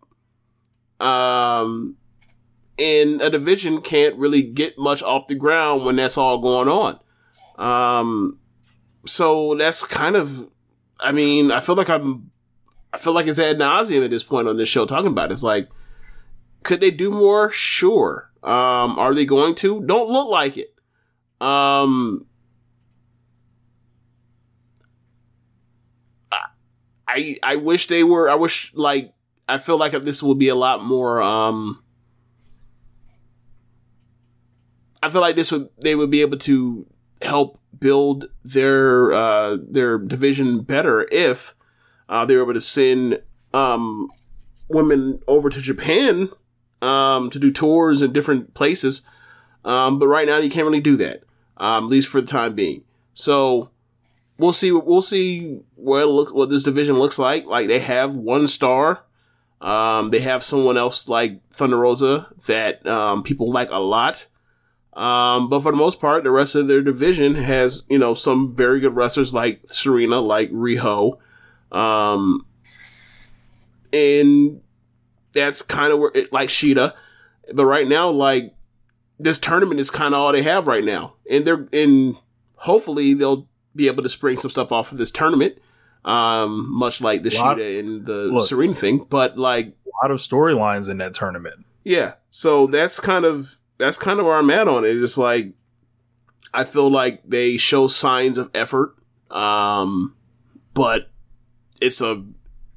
Um, and a division can't really get much off the ground when that's all going on. Um, so that's kind of, I mean, I feel like I'm, I feel like it's ad nauseum at this point on this show talking about it. It's like, could they do more? Sure. Um, are they going to? Don't look like it. Um, I I wish they were. I wish like I feel like this would be a lot more. Um, I feel like this would they would be able to help build their uh, their division better if uh, they were able to send um, women over to Japan um, to do tours in different places. Um, but right now you can't really do that, um, at least for the time being. So we'll see. We'll see what look what this division looks like. Like they have one star. Um, they have someone else like Thunder Rosa that um, people like a lot. Um, but for the most part, the rest of their division has, you know, some very good wrestlers like Serena, like Riho. Um, and that's kind of where it, like Shida. But right now, like this tournament is kind of all they have right now. And they're, and hopefully they'll be able to spring some stuff off of this tournament. Um, much like the Lot- Shida and the Look. Serena thing, but like, A lot of storylines in that tournament. yeah. So that's kind of that's kind of where I'm at on it. It's just like I feel like they show signs of effort, um, but it's a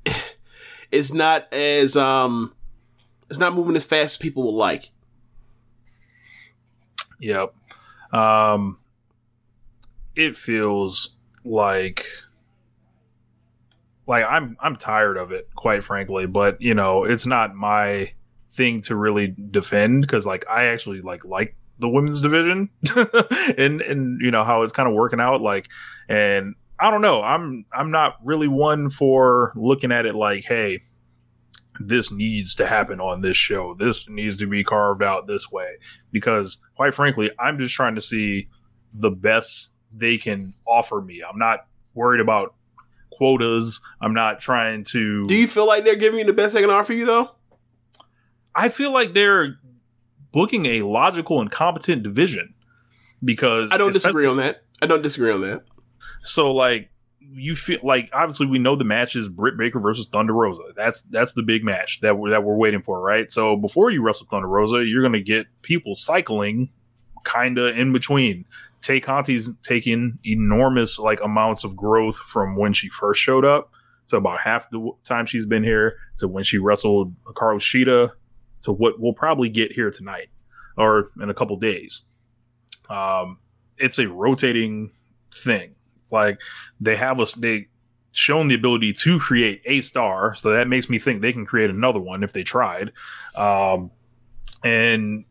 [laughs] it's not as um it's not moving as fast as people would like. Yep. Um, it feels like like I'm I'm tired of it, quite frankly. But you know, it's not my thing to really defend because like I actually like like the women's division [laughs] and and you know how it's kind of working out like and I don't know I'm I'm not really one for looking at it like hey this needs to happen on this show. This needs to be carved out this way. Because quite frankly I'm just trying to see the best they can offer me. I'm not worried about quotas. I'm not trying to Do you feel like they're giving you the best they can offer you though? I feel like they're booking a logical and competent division because I don't disagree on that. I don't disagree on that. So like you feel like obviously we know the match is Britt Baker versus Thunder Rosa. That's that's the big match that we're, that we're waiting for, right? So before you wrestle Thunder Rosa, you're going to get people cycling kind of in between. Tay Conti's taking enormous like amounts of growth from when she first showed up to about half the time she's been here to when she wrestled Carlos Shida to what we'll probably get here tonight or in a couple days. Um, it's a rotating thing. Like they have us, they shown the ability to create a star, so that makes me think they can create another one if they tried. Um, and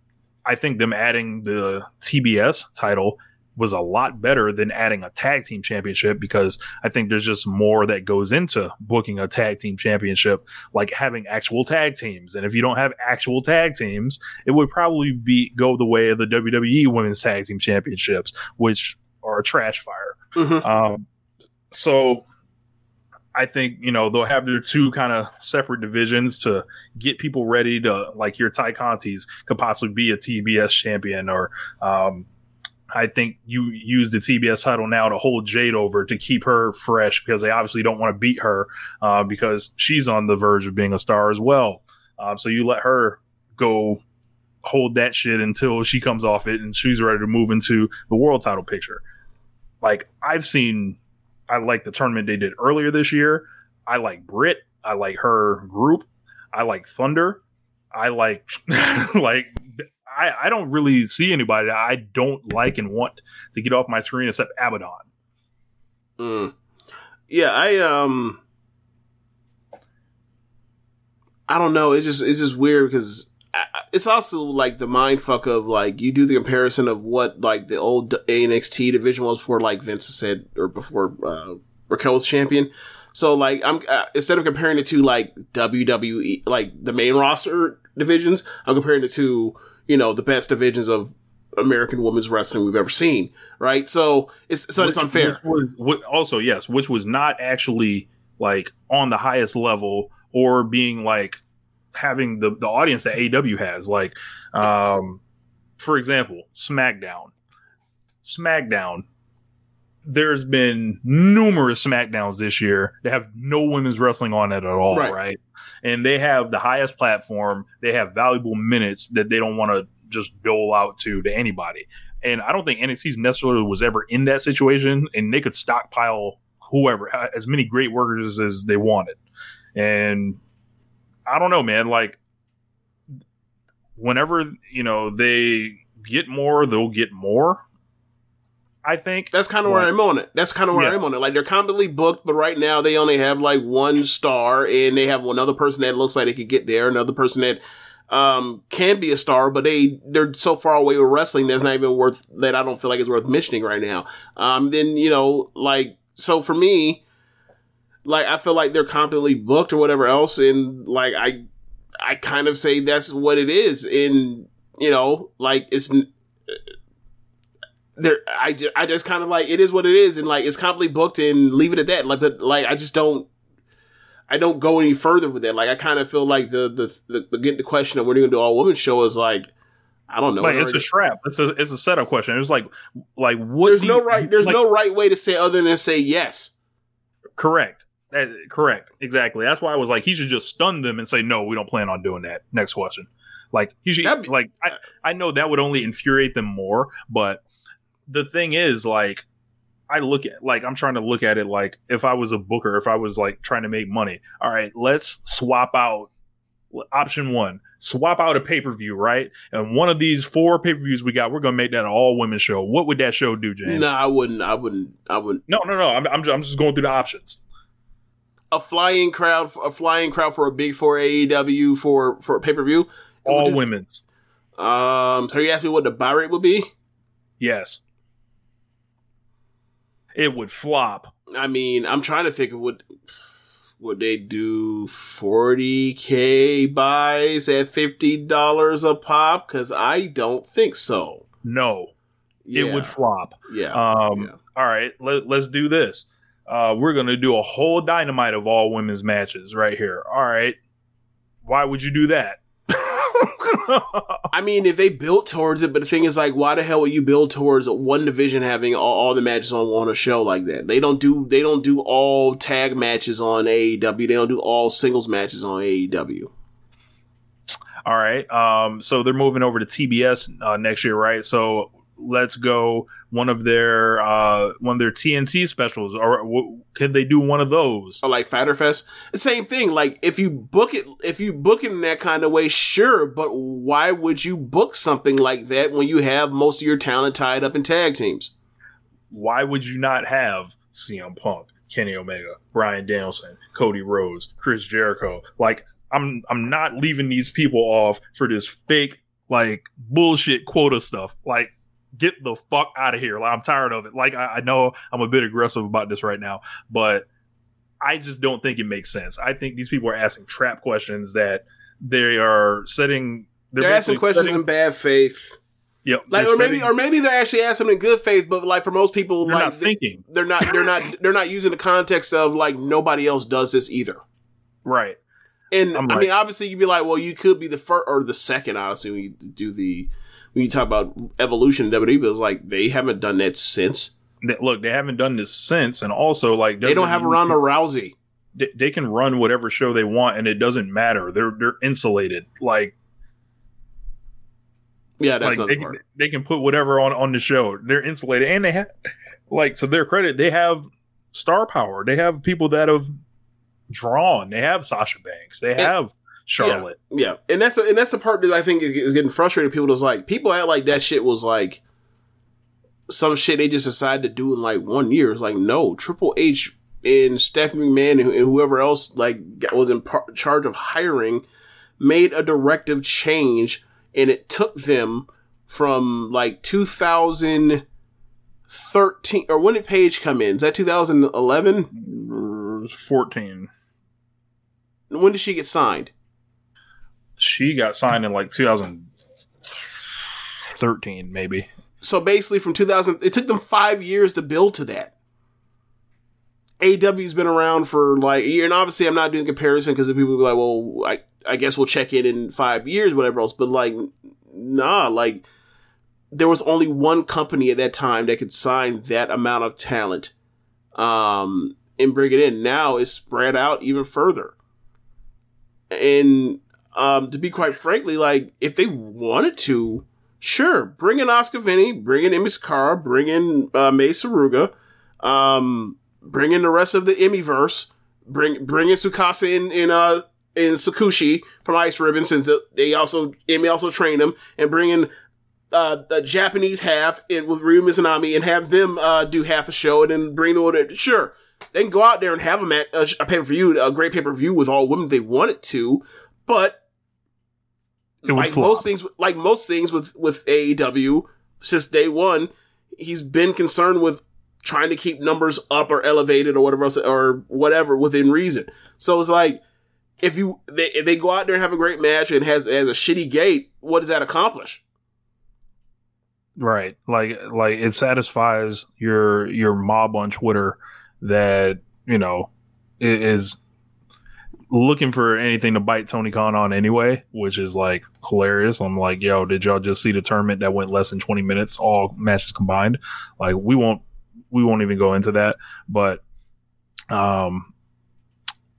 I think them adding the TBS title was a lot better than adding a tag team championship because I think there's just more that goes into booking a tag team championship, like having actual tag teams. And if you don't have actual tag teams, it would probably be go the way of the WWE Women's Tag Team Championships, which are a trash fire. Mhm. Um, so I think you know they'll have their two kind of separate divisions to get people ready to like your Tay Conti's could possibly be a TBS champion or um, I think you use the TBS title now to hold Jade over to keep her fresh because they obviously don't want to beat her uh, because she's on the verge of being a star as well. Um, so you let her go hold that shit until she comes off it and she's ready to move into the world title picture. Like I've seen, I like the tournament they did earlier this year. I like Britt. I like her group. I like Thunder. I like [laughs] like I, I don't really see anybody that I don't like and want to get off my screen except Abaddon. Mm. Yeah, I um I don't know. It's just it's just weird because it's also like the mind fuck of like you do the comparison of what like the old NXT division was before like Vince said or before uh, Raquel was champion. So like I'm uh, instead of comparing it to like WWE like the main roster divisions, I'm comparing it to you know the best divisions of American women's wrestling we've ever seen. Right? So it's so it's unfair. Which was, also, yes, which was not actually like on the highest level or being like having the, the audience that AW has. Like, um, for example, SmackDown. SmackDown. There's been numerous SmackDowns this year that have no women's wrestling on it at all, Right. right? And they have the highest platform. They have valuable minutes that they don't want to just dole out to to anybody. And I don't think NXT necessarily was ever in that situation, and they could stockpile whoever as many great workers as they wanted. And I don't know, man. Like, whenever you know they get more, they'll get more. I think That's kind of where I'm on it. That's kind of where Yeah. I'm on it. Like they're constantly booked, but right now they only have like one star, and they have another person that looks like they could get there, another person that um can be a star, but they they're so far away with wrestling that's not even worth that. I don't feel like it's worth mentioning right now. Um, then you know, like so for me, like I feel like they're constantly booked or whatever else, and like I I kind of say that's what it is, and you know, like it's there I, I just kind of like it is what it is and like it's completely booked and leave it at that like but like i just don't i don't go any further with that like i kind of feel like the the the, the getting the question of when you're gonna do all women show is like i don't know like it's a trap. It's a it's a setup question. It's like like what? there's no you- right there's like- no right way to say other than say yes Correct. That, correct. Exactly. That's why I was like, he should just stun them and say, no, we don't plan on doing that. Next question. Like he should. Be- like I, I know that would only infuriate them more, but the thing is, like, I look at like I'm trying to look at it like if I was a booker, if I was like trying to make money. All right, let's swap out option one. Swap out a pay per view, right? And one of these four pay per views we got, we're gonna make that an all women show. What would that show do, James? no i wouldn't i wouldn't i wouldn't no, no, no. I'm, I'm, just, I'm just going through the options. a flying crowd a flying crowd for a big four aew for for a pay-per-view All women's. um so you asked me what the buy rate would be Yes. It would flop. I mean, I'm trying to think of what would they do 40k buys at $50 a pop cuz I don't think so. No. Yeah. It would flop. Yeah. Um yeah. all right, let, let's do this. Uh we're going to do a whole dynamite of all women's matches right here. All right. Why would you do that? I mean, if they built towards it, but the thing is like why the hell would you build towards one division having all, all the matches on on a show like that? They don't do they don't do all tag matches on AEW. They don't do all singles matches on AEW. All right. Um, so they're moving over to TBS uh, next year, right? So let's go one of their uh, one of their TNT specials, or w- can they do one of those? or like Fyter Fest. Same thing. Like if you book it, if you book it in that kind of way, sure. But why would you book something like that when you have most of your talent tied up in tag teams? Why would you not have CM Punk, Kenny Omega, Bryan Danielson, Cody Rhodes, Chris Jericho? Like I'm I'm not leaving these people off for this fake like bullshit quota stuff. Like get the fuck out of here. Like I'm tired of it. Like I, I know I'm a bit aggressive about this right now, but I just don't think it makes sense. I think these people are asking trap questions that they are setting. They're, asking questions setting- in bad faith. Yep, Like, they're or maybe, or maybe they're actually asking in good faith, but like for most people, they're like not thinking they're not, they're not, [laughs] they're not using the context of like nobody else does this either. right. And I'm I like- mean, obviously, you'd be like, well, you could be the first or the second. Honestly, when you do the when you talk about evolution in WWE, but it's like they haven't done that since. Look, they haven't done this since, and also like They don't have a WWE Ronda Rousey. they, they can run whatever show they want and it doesn't matter. They're they're insulated like Yeah, that's like they can, they can put whatever on on the show. They're insulated and they have like to their credit they have star power. They have people that have drawn. They have sasha banks. They have charlotte Yeah, and that's and that's the part that I think is, getting frustrated. People is like people act like that shit was like some shit they just decided to do in like one year. It's like no, Triple H and Stephanie McMahon and, whoever else like was in par- charge of hiring made a directive change and it took them from like 2013 or when did Paige come in? Is that 2011? Mm, 14. When did she get signed? She got signed in like 2013, maybe. So basically, from 2000, it took them five years to build to that. AW's been around for like a year, and obviously, I'm not doing comparison because the people be like, "Well, I, I guess we'll check in in five years, whatever else." But like, nah, like there was only one company at that time that could sign that amount of talent, um, and bring it in. Now it's spread out even further, and um, to be quite frankly, like if they wanted to, sure, bring in Oscar Vinny, bring in Emi Sakura, bring in uh, Mei Suruga, um, bring in the rest of the Emiverse, bring bring in Tsukasa in in uh in Tsukushi from Ice Ribbon since they also Emi also trained him, and bring in uh, the Japanese half in with Ryo Mizunami and have them uh, do half a show and then bring the order. Sure, they can go out there and have a, mat- a, a pay per view, a great pay per view with all women they wanted to, but It would like flop. most things, like most things with with AEW since day one, he's been concerned with trying to keep numbers up or elevated or whatever else or whatever within reason. So it's like if you they, if they go out there and have a great match and has has a shitty gate, what does that accomplish? Right. Like like it satisfies your your mob on Twitter that, you know, is looking for anything to bite Tony Khan on anyway, which is like hilarious. I'm like, yo, did y'all just see the tournament that went less than 20 minutes, all matches combined? Like we won't we won't even go into that, but um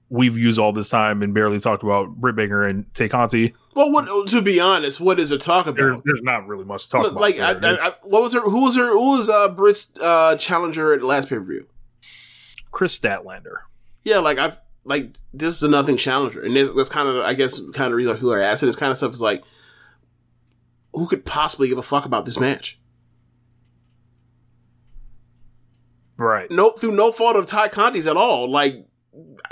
we've used all this time and barely talked about Britt Baker and Tay Conti. Well, what to be honest, what is it talk about? There, there's not really much to talk about. like, I, there. I, I, what was her? Who was her? Who was uh Britt's uh challenger at last pay per view? Kris Statlander. Yeah, like I've like this is a nothing challenger, and this, that's kind of I guess kind of reason who I asked. And this kind of stuff is like, who could possibly give a fuck about this match? Right. No, through no fault of Tay Conti's at all. Like,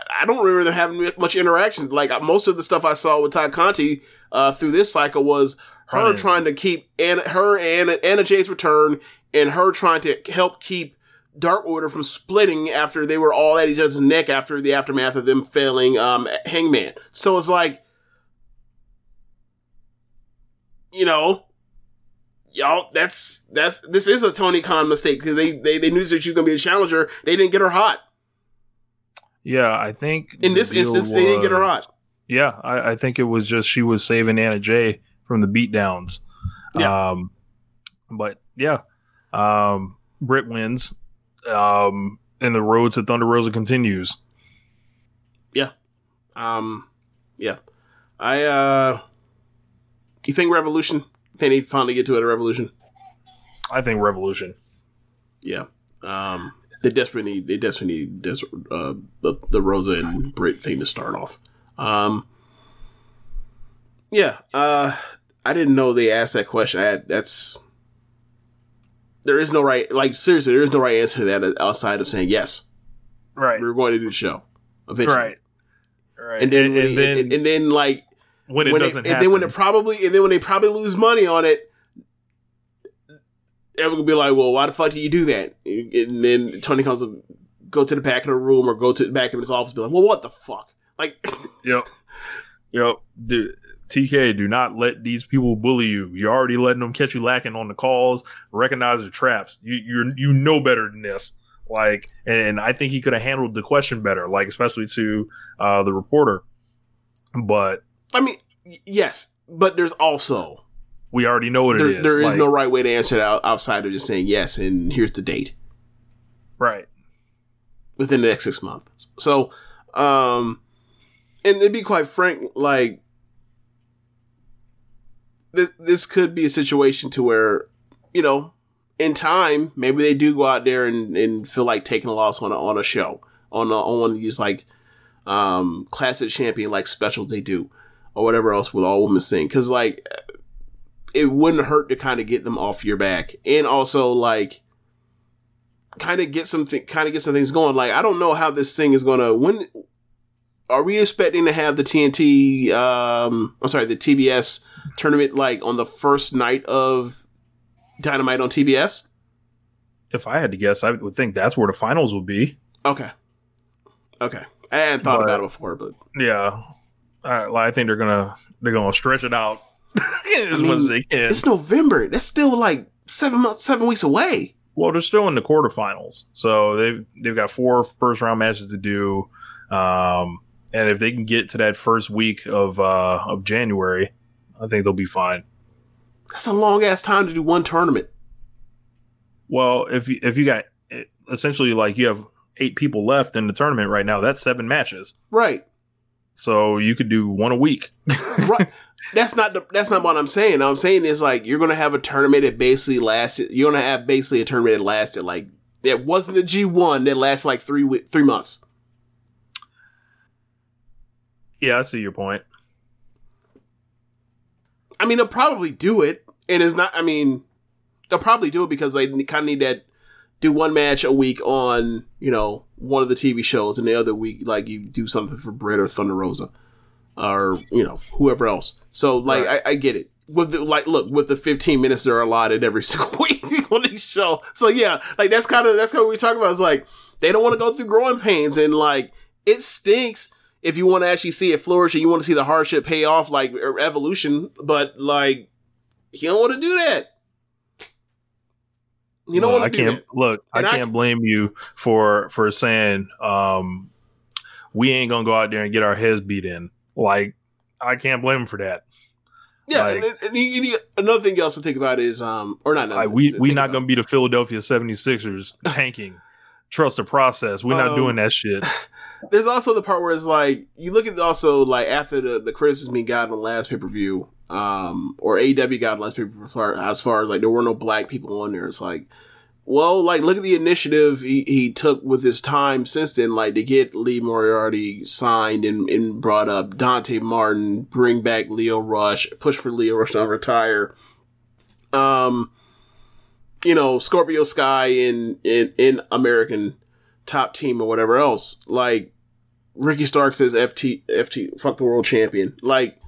I don't remember them having much interaction. Like most of the stuff I saw with Tay Conti uh, through this cycle was her trying to keep Anna, her and Anna Jay's return, and her trying to help keep Dark Order from splitting after they were all at each other's neck after the aftermath of them failing um, Hangman. So it's like, you know, y'all, that's that's this is a Tony Khan mistake because they, they they knew that she was gonna be a challenger. They didn't get her hot. Yeah, I think In this instance, they didn't get her hot. Yeah, I, I think it was just she was saving Anna Jay from the beatdowns. Yeah. Um, but yeah, um, Britt wins, um, and the road to Thunder Rosa continues. Yeah. Um. Yeah. I. uh You think Revolution? They need to finally get to it. A Revolution. I think Revolution. Yeah. Um. They desperately need. They desperately need des- uh, the the Rosa and Britt thing to start off. Um. Yeah. Uh. I didn't know they asked that question. I had, that's. There is no right. Like seriously, there is no right answer to that outside of saying yes. Right. We're going to do the show eventually. Right. Right. And then, and, and then, and, and then like when it when doesn't and then when it probably and then when they probably lose money on it, everyone will be like, "Well, why the fuck do you do that?" And then Tony comes to go to the back of the room or go to the back of his office, and be like, "Well, what the fuck?" Like, [laughs] Yep. Yep. Dude, TK, do not let these people bully you. You're already letting them catch you lacking on the calls, recognize the traps. You you you know better than this. Like, and I think he could have handled the question better, like especially to uh, the reporter. But I mean, yes, but there's also we already know what there, it is. there is Like, no right way to answer that outside of just saying yes and here's the date right. within the next six months. So, um, and to be quite frank, like this, this could be a situation to where, you know, in time, maybe they do go out there and, and feel like taking a loss on a, on a show, on a, on one of these like, um, classic champion like specials they do, or whatever else with all women sing. Cause like, it wouldn't hurt to kind of get them off your back. And also like, kind of get some th- kind of get some things going. Like I don't know how this thing is gonna when are we expecting to have the TNT? Um, I'm sorry, the TBS tournament like on the first night of Dynamite on TBS? If I had to guess, I would think that's where the finals would be. Okay. Okay. I hadn't thought But- about it before, but Yeah, I, I think they're gonna they're gonna stretch it out [laughs] as I much as they can. it's November. That's still like seven months, seven weeks away. Well, they're still in the quarterfinals, so they've they've got four first round matches to do, um, and if they can get to that first week of uh, of January, I think they'll be fine. That's a long ass time to do one tournament. Well, if you, if you got essentially like you have eight people left in the tournament right now, that's seven matches, Right. so you could do one a week. [laughs] right. That's not the, that's not what I'm saying. I'm saying is like you're gonna have a tournament that basically lasted. You're gonna have basically a tournament that lasted like it wasn't the G1 that lasts like three three months. Yeah, I see your point. I mean, they'll probably do it, and it's not. I mean, they'll probably do it because they kind of need that. Do one match a week on you know one of the TV shows, and the other week like you do something for Britt or Thunder Rosa, or you know whoever else. So like I, I get it. With the, like, look, with the 15 minutes that are allotted every [laughs] single week on each show. So yeah, like that's kind of that's kind of what we talk about. Is like they don't want to go through growing pains, and like it stinks if you want to actually see it flourish and you want to see the hardship pay off, like evolution. But like, you don't want to do that. You don't Well, want I do can't that. look. And I I can't c- blame you for for saying um, we ain't gonna go out there and get our heads beat in. Like I can't blame him for that. Yeah, Like- and, and, you- you- another thing else to think about is, um, or not, Like, we we not about. gonna be the Philadelphia 76ers tanking. [laughs] Trust the process. We're not Um, doing that shit. [laughs] There's also the part where it's like you look at also like after the the criticism he got on the last pay per view, um, or AEW got on the last pay per view as far as like there were no black people on there. It's like, well, like look at the initiative he, he took with his time since then, like to get Lee Moriarty signed and, and brought up Dante Martin, bring back Lio Rush, push for Lio Rush to retire. Um, you know, Scorpio Sky in in in American top team or whatever else. Like Ricky Starks says FT FT fuck the world champion. Like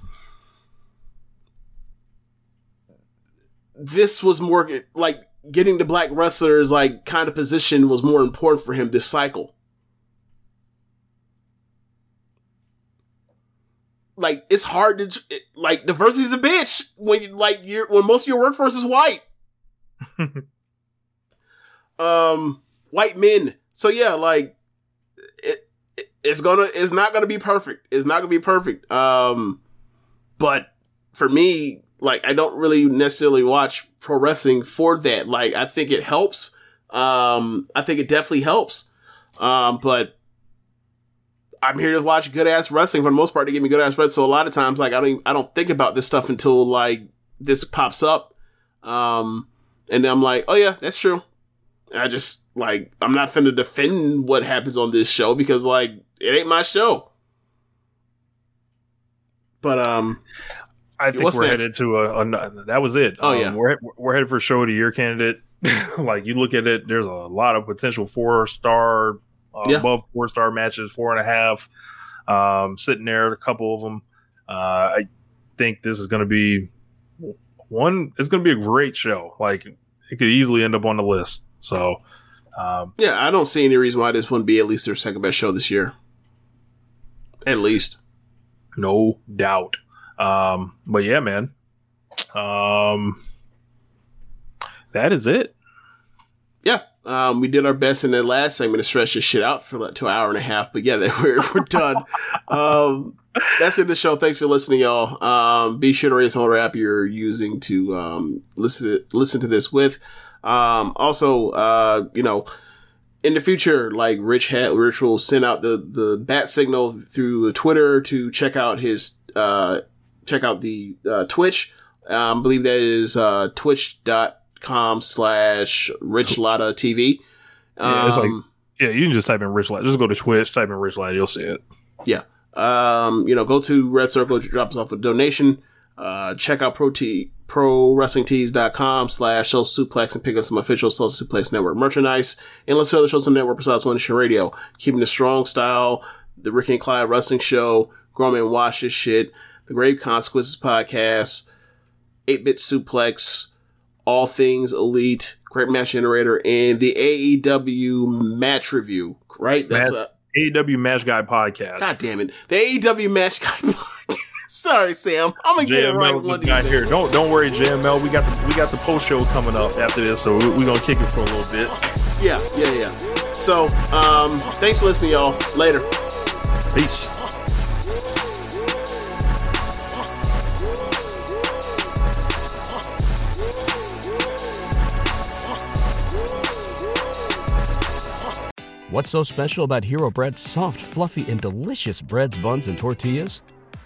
this was more like getting the black wrestlers like kind of position was more important for him this cycle. Like it's hard to it- like diversity's a bitch when you, like you're when most of your workforce is white. [laughs] um white men. So yeah, like it's gonna it's not gonna be perfect. It's not gonna be perfect. Um but for me, like I don't really necessarily watch pro wrestling for that. Like I think it helps. Um I think it definitely helps. Um but I'm here to watch good ass wrestling for the most part to give me good ass wrestling. So a lot of times like I don't even, I don't think about this stuff until like this pops up. Um and then I'm like, oh yeah, that's true. And I just like I'm not finna defend what happens on this show because like it ain't my show. But um, I think we're next? headed to a, a. That was it. Oh, Um, yeah. we're we're headed for show of the year candidate. [laughs] like you look at it, there's a lot of potential four star, uh, Yeah. above four star matches, four and a half, um, sitting there. A couple of them. Uh, I think this is going to be one. It's going to be a great show. Like it could easily end up on the list. So um, yeah, I don't see any reason why this wouldn't be at least their second best show this year. At least. no doubt. Um, but yeah, man. Um, that is it. Yeah. Um, we did our best in the last segment to stretch this shit out for like to an hour and a half, but yeah, [laughs] we're we're done. um, that's it. The show. Thanks for listening, y'all. Um, be sure to rate us on whatever app you're using to um, listen to, listen to this with. Um, also, uh, you know, in the future, like Rich had, Rich will send out the the bat signal through Twitter to check out his uh, check out the uh, Twitch. Um, I believe that is uh, twitch.com slash Rich Latta TV. Yeah, it's like Um, yeah, you can just type in Rich Lad. Just go to Twitch, type in Rich Lad, you'll see it. Yeah. Um, you know, go to Red Circle, drop us off a donation. Uh, check out pro t- prowrestlingtees.com slash social suplex and pick up some official social suplex network merchandise and listen to other shows on the network besides one nation radio keeping the strong style the Ricky and Clyde Wrestling Show, Grown Man Watch This Shit, the Grave Consequences Podcast, 8-Bit Suplex, All Things Elite, Great Match Generator, and the AEW Match Review. Right? That's Match- what. AEW Match Guy podcast. God damn it. The AEW Match Guy [laughs] Podcast. Sorry, Sam. I'm gonna get it right JML one of got these here. days. Don't don't worry, JML. We got the we got the post show coming up after this, so we're we gonna kick it for a little bit. Yeah, yeah, yeah. So, um, thanks for listening, y'all. Later. Peace. What's so special about Hero Bread's soft, fluffy, and delicious breads, buns, and tortillas?